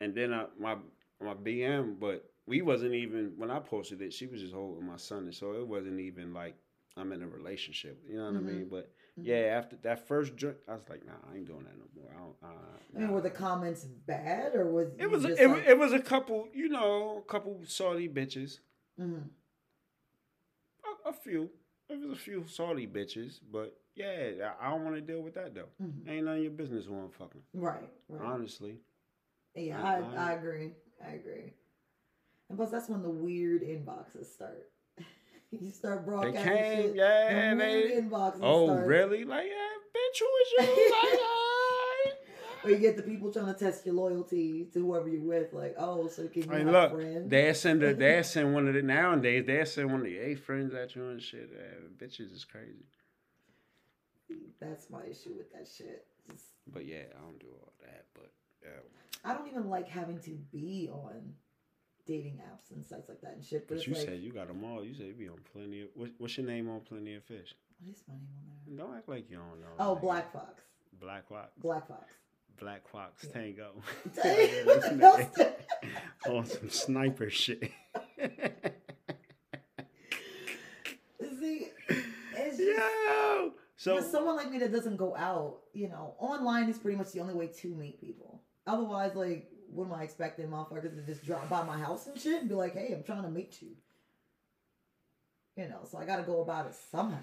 And then I, my my BM, but we wasn't even when I posted it. She was just holding my son, and so it wasn't even like I'm in a relationship. You know what Mhm. I mean? But Mhm. yeah, after that first drink, I was like, nah, I ain't doing that no more. I, don't, uh, I mean, were the comments bad or was it was it, like, it was a couple, you know, a couple salty bitches, Mm-hmm. a, a few. It was a few salty bitches, but yeah, I I don't want to deal with that though. Mhm. Ain't none of your business who I'm fucking. right, right. Honestly, Yeah, I I- agree. I agree. And plus, that's when the weird inboxes start. you start they broadcasting came, shit. yeah, the they. inboxes Oh, start. really? Like, yeah, bitch, who is you? like. Or you get the people trying to test your loyalty to whoever you're with. Like, oh, so can you have look, friends? they send a, they send one of the nowadays. They send one of the eight friends at you and shit. Uh, bitches is crazy. That's my issue with that shit. Just, But yeah, I don't do all that. But yeah, I don't even like having to be on dating apps and sites like that and shit. But, but you like, said you got them all. You said you be on plenty of. What, what's your name on Plenty of Fish? what is my name on there? Don't act like you don't know. Oh. Black Fox. Black Fox. Black Fox. Black Fox Yeah. Tango. Dang, This what nigga else? on some sniper shit. See, it's just, Yo. So For someone like me that doesn't go out, you know, online is pretty much the only way to meet people. Otherwise, like, what am I expecting motherfuckers to just drop by my house and shit and be like, hey, I'm trying to meet you? You know, so I gotta go about it somehow.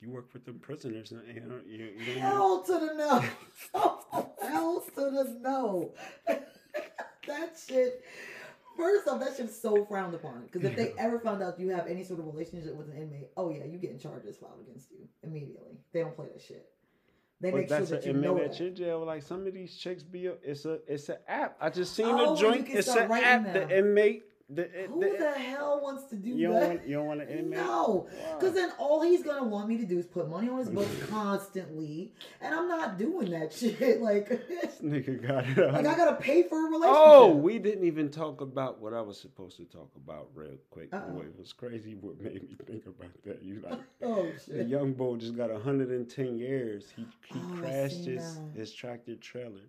you work with the prisoners, and you know you, you Hell to the no. Hell to the no. that shit. First off, that shit's so frowned upon. Because if they ever found out you have any sort of relationship with an inmate, oh yeah, you getting charges filed against you immediately. They don't play that shit. They make sure that's that an you know at your jail. Like some of these chicks be, a, it's a, it's an app. I just seen Oh, the joint. It's an app. The inmate. The, Who the, the hell wants to do you don't that? want, you don't want an inmate. No, because then all he's gonna want me to do is put money on his books constantly, and I'm not doing that shit. Like, This nigga got it. like I gotta pay for a oh, relationship. Oh, we didn't even talk about what I was supposed to talk about real quick. Uh-oh. Boy, it was crazy what made me think about that. You like oh shit. the young boy just got 110 years. He he Oh, crashed his, that. his tractor trailer.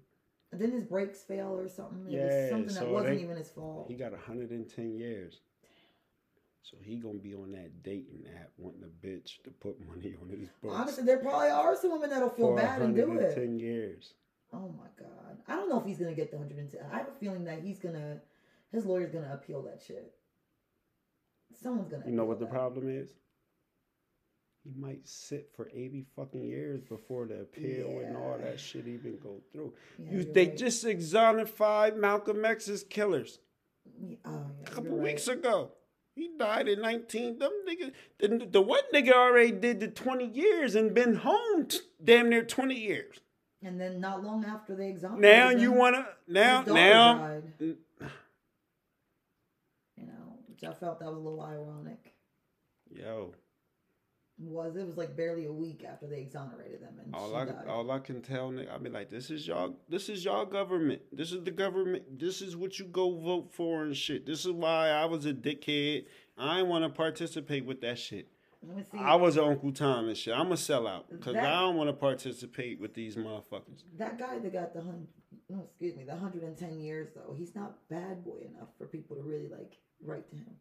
Didn't his brakes fail or something? It Yeah, something so that wasn't they- even his fault. He got 110 years. So he gonna be on that dating app wanting a bitch to put money on his books. Honestly, there probably are some women that'll feel bad and do it. 110 years. Oh my god, I don't know if he's gonna get the 110. I have a feeling that he's gonna, his lawyer's gonna appeal that shit. Someone's gonna. You know what the problem is? He might sit for 80 fucking years before the appeal and all that shit even go through. Yeah, You, they right. just exonerated Malcolm X's killers Oh, yeah, a couple weeks right. ago. He died in 19. Them niggas, the, the one nigga already did the 20 years and been home t- damn near 20 years. And then not long after they exonerated Now you wanna now now Mm. you know, which I felt that was a little ironic. yo Was it was like barely a week after they exonerated them, and all I died. all I can tell nigga, I be like this is y'all this is y'all government. This is the government. This is what you go vote for and shit. This is why I was a dickhead. I ain't want to participate with that shit. Let me see. I was Uncle Tom and shit. I'm a sellout because I don't want to participate with these motherfuckers. that guy that got the hundred, no, excuse me, the hundred and ten years though. He's not bad boy enough for people to really like write to him.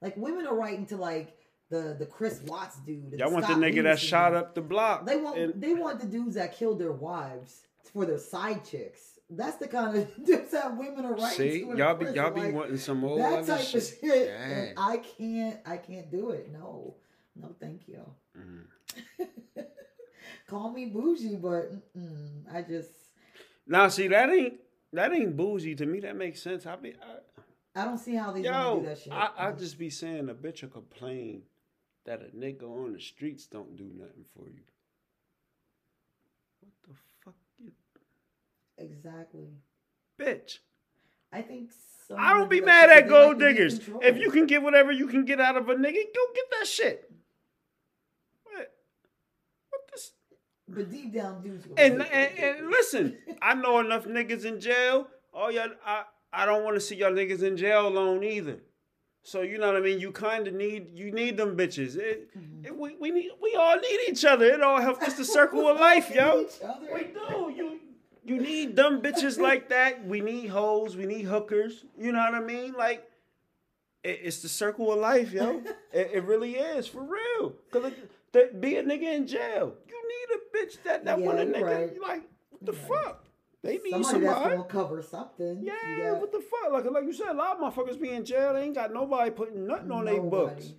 Like women are writing to like the the Chris Watts dude. Y'all want the nigga that shot dude. up the block. They want and- they want the dudes that killed their wives for their side chicks. That's the kind of dudes that women are writing see, y'all be prison, y'all be like, wanting some old that type shit. of shit. And I can't I can't do it. No, no, thank you. Mhm. Call me bougie, but I just Now, see that ain't that ain't bougie to me. That makes sense. I be I, I don't see how these women yo, do that shit. I I just be saying a bitch will complain that a nigga on the streets don't do nothing for you. What the fuck, you exactly. bitch? I think. some I don't be mad at shit 'cause they gold like to be in diggers. If you can get whatever you can get out of a nigga, go get that shit. What? What this? but deep down, dudes. And and, and listen, I know enough niggas in jail. Oh y'all, I I don't want to see y'all niggas in jail alone either. So you know what I mean. You kind of need you need them bitches. It, Mm-hmm. it- we we need we all need each other. It all helps. It's the circle of life, yo. We do. You you need dumb bitches like that. We need hoes. We need hookers. You know what I mean? Like it, it's the circle of life, yo. it, it really is for real. Cause be a nigga in jail. You need a bitch that that Yeah, want a nigga. right. Like what the right. fuck? They need Somebody that's somebody. gonna cover something. Yeah, what the fuck? Like like you said, a lot of motherfuckers be in jail. They ain't got nobody putting nothing on their books.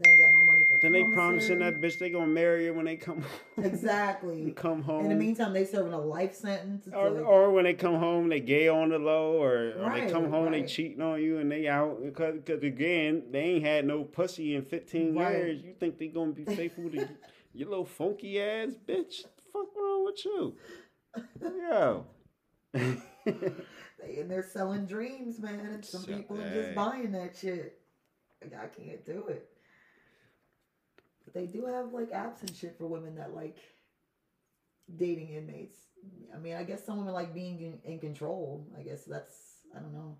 They ain't got no money for them. Then they promising that bitch they gonna marry her when they come Home. Exactly. come home. In the meantime, they serving a life sentence. It's or, like- or when they come home, they gay on the low, or, or they come home, they cheating on you, and they out because cause again they ain't had no pussy in fifteen Right. years. You think they gonna be faithful to your little funky ass bitch? The fuck wrong with you? Yo. They and they're selling dreams, man. And some So- people are hey. just buying that shit. Like, I can't do it. But they do have like apps and shit for women that like dating inmates. I mean, I guess some women like being in, in control. I guess that's I don't know.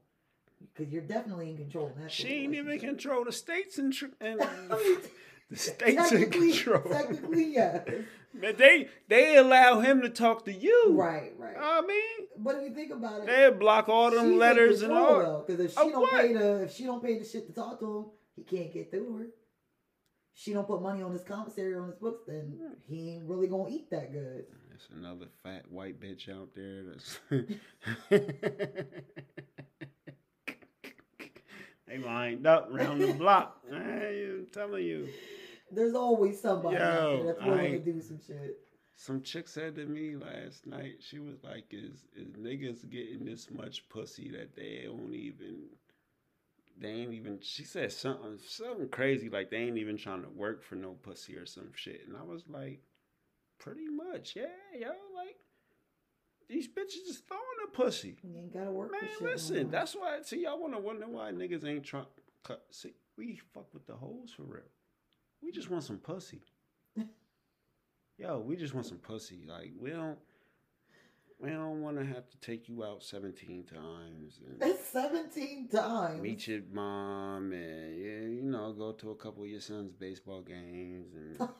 Because you're definitely in control. In that she ain't even control the states and, tr- and I mean, the states in technically, control. technically, yeah. But they they allow him to talk to you. Right, right. I mean, but if you think about it, they block all them letters and all. Because if she Of don't what? pay the if she don't pay the shit to talk to him, he can't get through her. She don't put money on his commissary on his books, then he ain't really gonna eat that good. There's another fat white bitch out there that's they lined up around the block. I'm telling you. There's always somebody Yo, that's willing to do some shit. Some chick said to me last night, she was like, "Is is niggas getting this much pussy that they don't even, they ain't even." She said something something crazy like they ain't even trying to work for no pussy or some shit, and I was like, "Pretty much, yeah, yo, like these bitches just throwing the pussy." You ain't gotta work Man, shit. listen, that's why. See, y'all want to wonder why niggas ain't trying. Cut. See, we fuck with the hoes for real. We just want some pussy. Yo, we just want some pussy. Like we don't. We don't want to have to take you out seventeen times and That's seventeen times. meet your mom and yeah, you know, go to a couple of your son's baseball games and.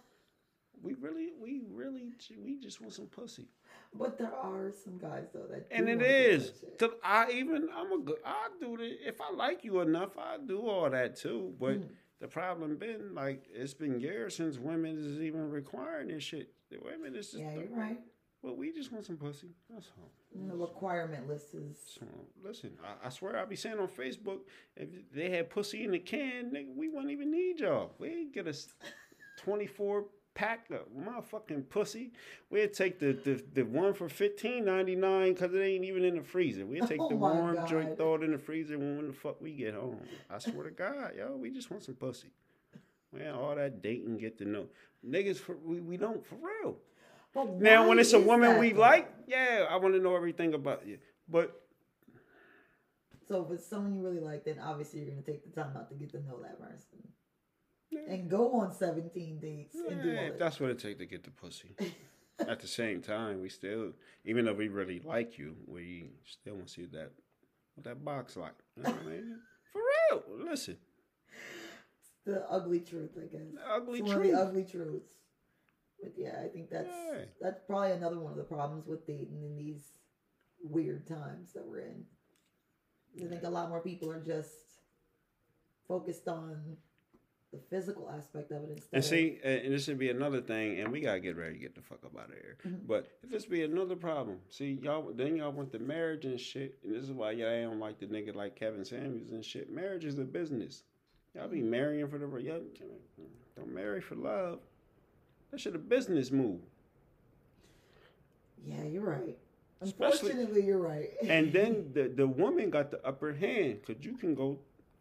We really, we really, we just want some pussy. But there are some guys though that do And it is. 'Cause I even I'm a good I do the if I like you enough, I do all that too. But Mm. the problem been like it's been years since women is even requiring this shit. The women is just Yeah, you're right. well, we just want some pussy. That's all. And the requirement list is So listen, I, I swear I'll be saying on Facebook, if they had pussy in the can, nigga, we wouldn't even need y'all. We'd get us 24 pack of motherfucking pussy. We'd take the, the, the one for fifteen ninety nine because it ain't even in the freezer. We'd take Oh the warm God. joint, throw it in the freezer when the fuck we get home. I swear to God, yo, we just want some pussy. Man, all that dating, get to know. Niggas, for, we, we don't, for real. But Now, when it's a woman that, we like, yeah, I want to know everything about you. But So if it's someone you really like, then obviously you're gonna take the time out to get to know that person. And go on 17 dates and do all if that's what it takes to get the pussy. At the same time, we still, even though we really like you, we still want to see that what that box like. You know what I mean? For real. Listen, It's the ugly truth, I guess. The ugly it's one truth. of the ugly truths. But yeah, I think that's Yeah. that's probably another one of the problems with dating in these weird times that we're in. I think a lot more people are just focused on the physical aspect of it instead. And see, and this would be another thing, and we gotta get ready to get the fuck up out of here. Mhm. But if this be another problem, see y'all, then y'all want the marriage and shit, and this is why y'all don't like the nigga like Kevin Samuels and shit. Marriage is a business. Y'all be marrying for the y'all don't marry for love. That shit a business move. yeah, you're right. Especially- Unfortunately, you're right. And then the the woman got the upper hand because you can go,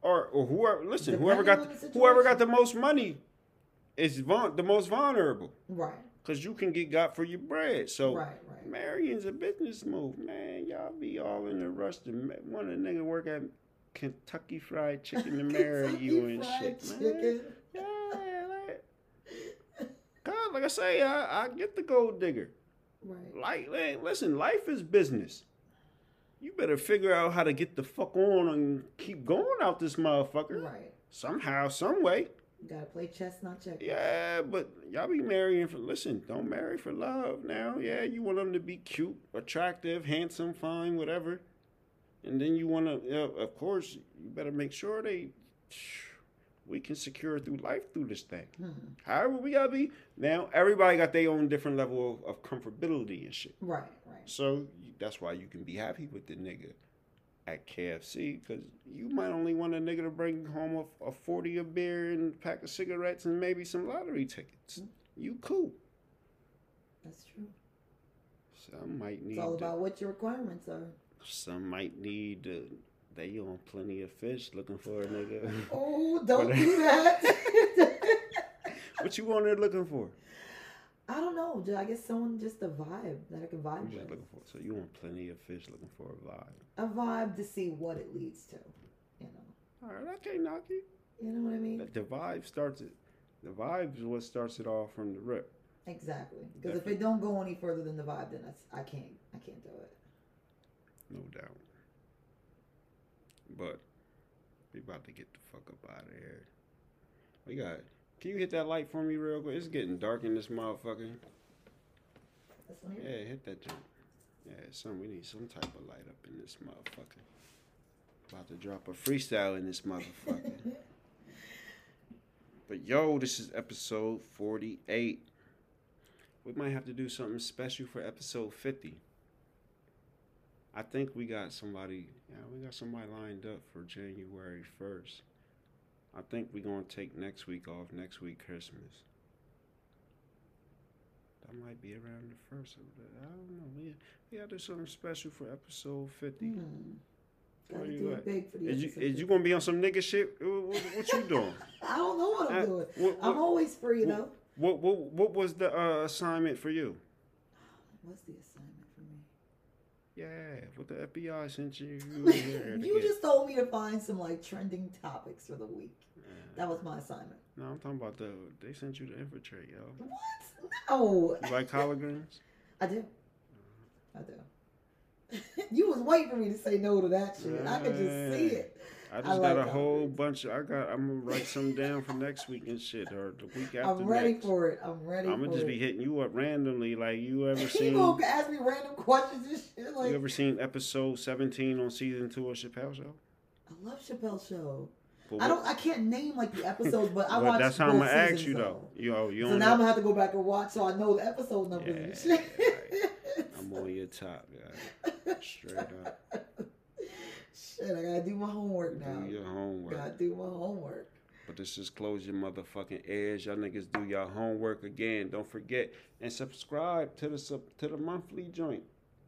or or whoever listen, whoever got Depending the whoever got the most money is vul- the most vulnerable right, because you can get got for your bread. So. right, right. Marrying's a business move, man. Y'all be all in a rush to want a nigga work at Kentucky Fried Chicken to marry you and shit, man. Yeah, like, God, like I say, I, I get the gold digger. Right. Like, man, listen, life is business. You better figure out how to get the fuck on and keep going out this motherfucker Right. somehow, some way. You gotta play chess, not checkers. Yeah, but y'all be marrying for listen, don't marry for love now. Yeah, you want them to be cute, attractive, handsome, fine, whatever. And then you want to, you know, of course, you better make sure they, we can secure through life through this thing. Hmm. However, we gotta be now. Everybody got their own different level of, of comfortability and shit. Right, right. So that's why you can be happy with the nigga at KFC because you might only want a nigga to bring home a, a 40 of beer and a pack of cigarettes and maybe some lottery tickets. You cool. That's true. Some might need It's all to- about what your requirements are. some might need to, they on plenty of fish looking for a nigga. Oh, don't do that. what you on there looking for? I don't know. I guess someone just a vibe that I can vibe just with. looking for so you want plenty of fish looking for a vibe. A vibe to see what it leads to. You know. All right, I can't knock you. You know what I mean? The vibe starts it. The vibe is what starts it all from the rip. Exactly. Because if it don't go any further than the vibe, then that's, I can't. I can't do it. no doubt. But we about to get the fuck up out of here. We got. Can you hit that light for me real quick? It's getting dark in this motherfucker. This. Yeah, hit that jump. Yeah, some we need some type of light up in this motherfucker. About to drop a freestyle in this motherfucker. but yo, this is episode forty-eight. We might have to do something special for episode fifty. I think we got somebody. Yeah, we got somebody lined up for January first. I think we're gonna take next week off. Next week Christmas. That might be around the first of the. I don't know. We we gotta do something special for episode fifty. Hmm. Where you do at? big for the Is you is you gonna be on some nigga shit? What, what, what you doing? I don't know what I'm Uh, doing. what, I'm always free what- though. what, what, what was the uh, assignment for you? What's the assignment? Yeah, what the FBI sent you. You, was there to you get- just told me to find some like trending topics for the week. Yeah. That was my assignment. No, I'm talking about the. They sent you to infiltrate, yo. What? No. You like holograms? I do. I do. you was waiting for me to say no to that shit. I could just see it. I just I got like a whole bunch. Of, I got. I'm gonna write some down for next week and shit, or the week after I'm ready next. for it. I'm ready I'm gonna just it. be hitting you up randomly. Like you ever seen? People ask me random questions and shit. Like, You ever seen episode 17 on season two of Chappelle Show? I love Chappelle Show. But I don't. I can't name like the episodes, but I but watched. that's how I'm gonna ask you though. You know, you So now I'm gonna have to go back and watch so I know the episode numbers Yeah, and shit. I'm on your top, guy. Straight up. Shit, I gotta do my homework now. Do your homework. Gotta do my homework. But this is close your motherfucking ears. Y'all niggas do your homework again. Don't forget and subscribe to the sub, to the monthly joint,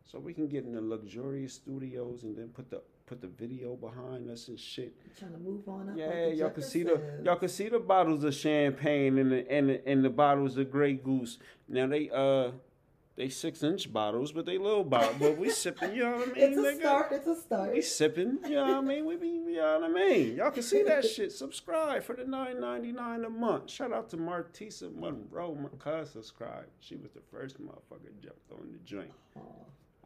so we can get in the luxurious studios and then put the put the video behind us and shit. trying to move on up. Yeah, like y'all can see the y'all can see the bottles of champagne and the and the, and the bottles of Grey Goose. Now they uh they six inch bottles, but they little bottles. but we sipping, you know what I mean? It's a nigga? start. It's a start. We sipping, you know what I mean? We be, you know what I mean? Y'all can see that shit. Subscribe for the nine ninety nine a month. Shout out to Martisa Monroe, my cousin subscribed. She was the first motherfucker jumped on the joint.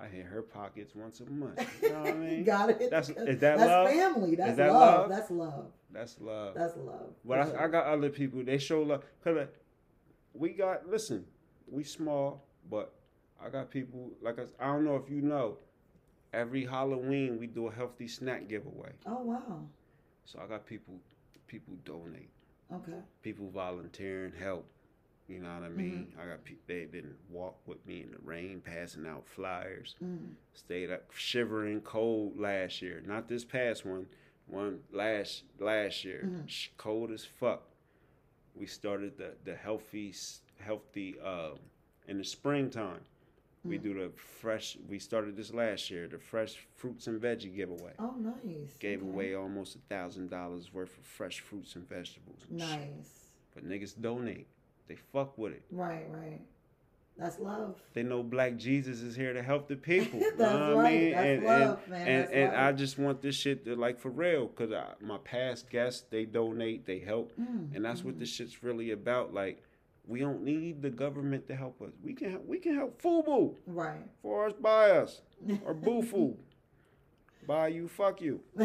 I hit her pockets once a month. You know what I mean? Got it. That's is that That's love? family. That's that love. love? That's love. That's love. That's love. But I, sure. I got other people. They show love. Cause we got listen. We small, but I got people like us. I don't know if you know. Every Halloween we do a healthy snack giveaway. Oh wow. So I got people. People donate. Okay. People volunteering help. You know what I mean? I got people. They didn't walk with me in the rain, passing out flyers. Mm. Stayed up shivering cold last year. Not this past one. One last last year. Mhm. Cold as fuck. We started the the healthy healthy um in the springtime. We Mhm. do the fresh. We started this last year. The fresh fruits and veggie giveaway. Oh nice. Gave Okay. away almost a thousand dollars worth of fresh fruits and vegetables. and shit. Nice. But niggas donate. They fuck with it. Right. Right. That's love. They know Black Jesus is here to help the people. That's know what right. I mean? That's and, love, and, man. And, and. I just want this shit to like for real, cause I, my past guests they donate, they help, Mm, and that's what mhm. this shit's really about. Like, we don't need the government to help us. We can help, we can help FUBU Right. for us by us or BooFu. Buy you, fuck you.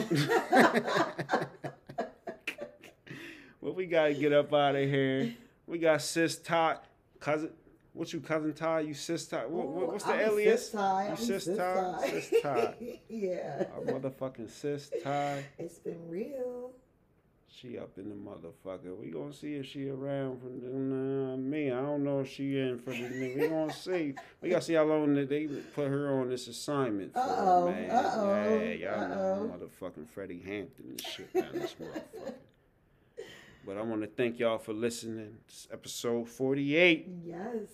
Well, we gotta get up out of here. We got sis Todd, cousin. What you cousin Todd? You sis Todd? What, what, what's the I'm alias? Sis Tai. You sis Sis? Tai. Sis Tai. yeah. Our motherfucking sis Tai. It's been real. She up in the motherfucker. We gonna see if she around for the uh, me. I don't know if she in for the. We gonna see. We gotta see how long they put her on this assignment for, Uh-oh, man. uh-oh, yeah, y'all know uh-oh. motherfucking Freddie Hampton and shit down this motherfucker. But I want to thank y'all for listening. It's episode 48. Yes.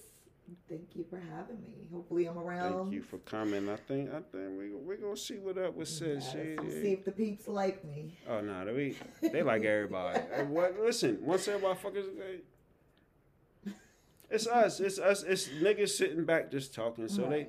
Thank you for having me. Hopefully I'm around. Thank you for coming. I think I think we we gonna see what up with sis. She- we'll see if the peeps like me. Oh no, they they like everybody. What? Listen, once everybody fuckers, it's us. It's us. It's niggas sitting back just talking. So they,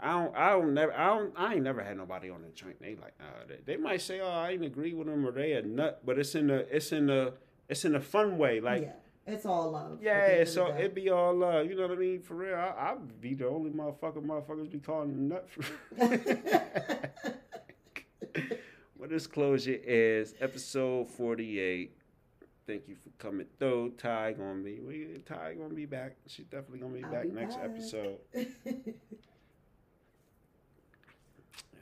I don't, I don't never, I don't, I ain't never had nobody on the joint. They like, uh, they, they might say, oh, I ain't agree with them or they a nut, but it's in the, it's in the, it's in a fun way. Like, yeah, it's all love. yeah, so it be all love. You know what I mean? For real, I, I be the only motherfucker motherfuckers be calling nut. For What this closure is episode forty eight. Thank you for coming through. Tai gonna be we Tai gonna be back. She definitely gonna be I'll back be next back. episode.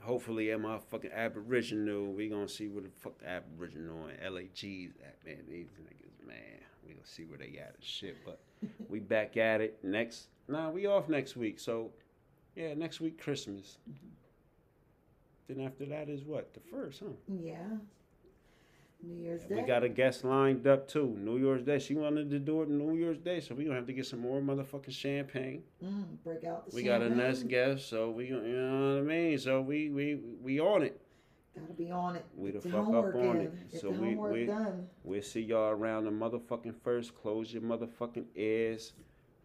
Hopefully at my fucking Aboriginal. We gonna see where the fuck the Aboriginal and LAG's at, man. These niggas, man. We gonna see where they at and shit. But we back at it next nah, we off next week. So yeah, next week Christmas. Then after that is what? The first, huh? yeah. New Year's Day. We got a guest lined up too. New Year's Day. She wanted to do it New Year's Day, so we gonna have to get some more motherfucking champagne. mm, break out the We got a champagne. next guest, so we you know what I mean. So we we we on it. Gotta be on it. We the fuck up on in. it. Get So we- we- done. We'll see y'all around the motherfucking first. Close your motherfucking ears.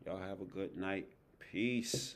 Y'all have a good night. Peace.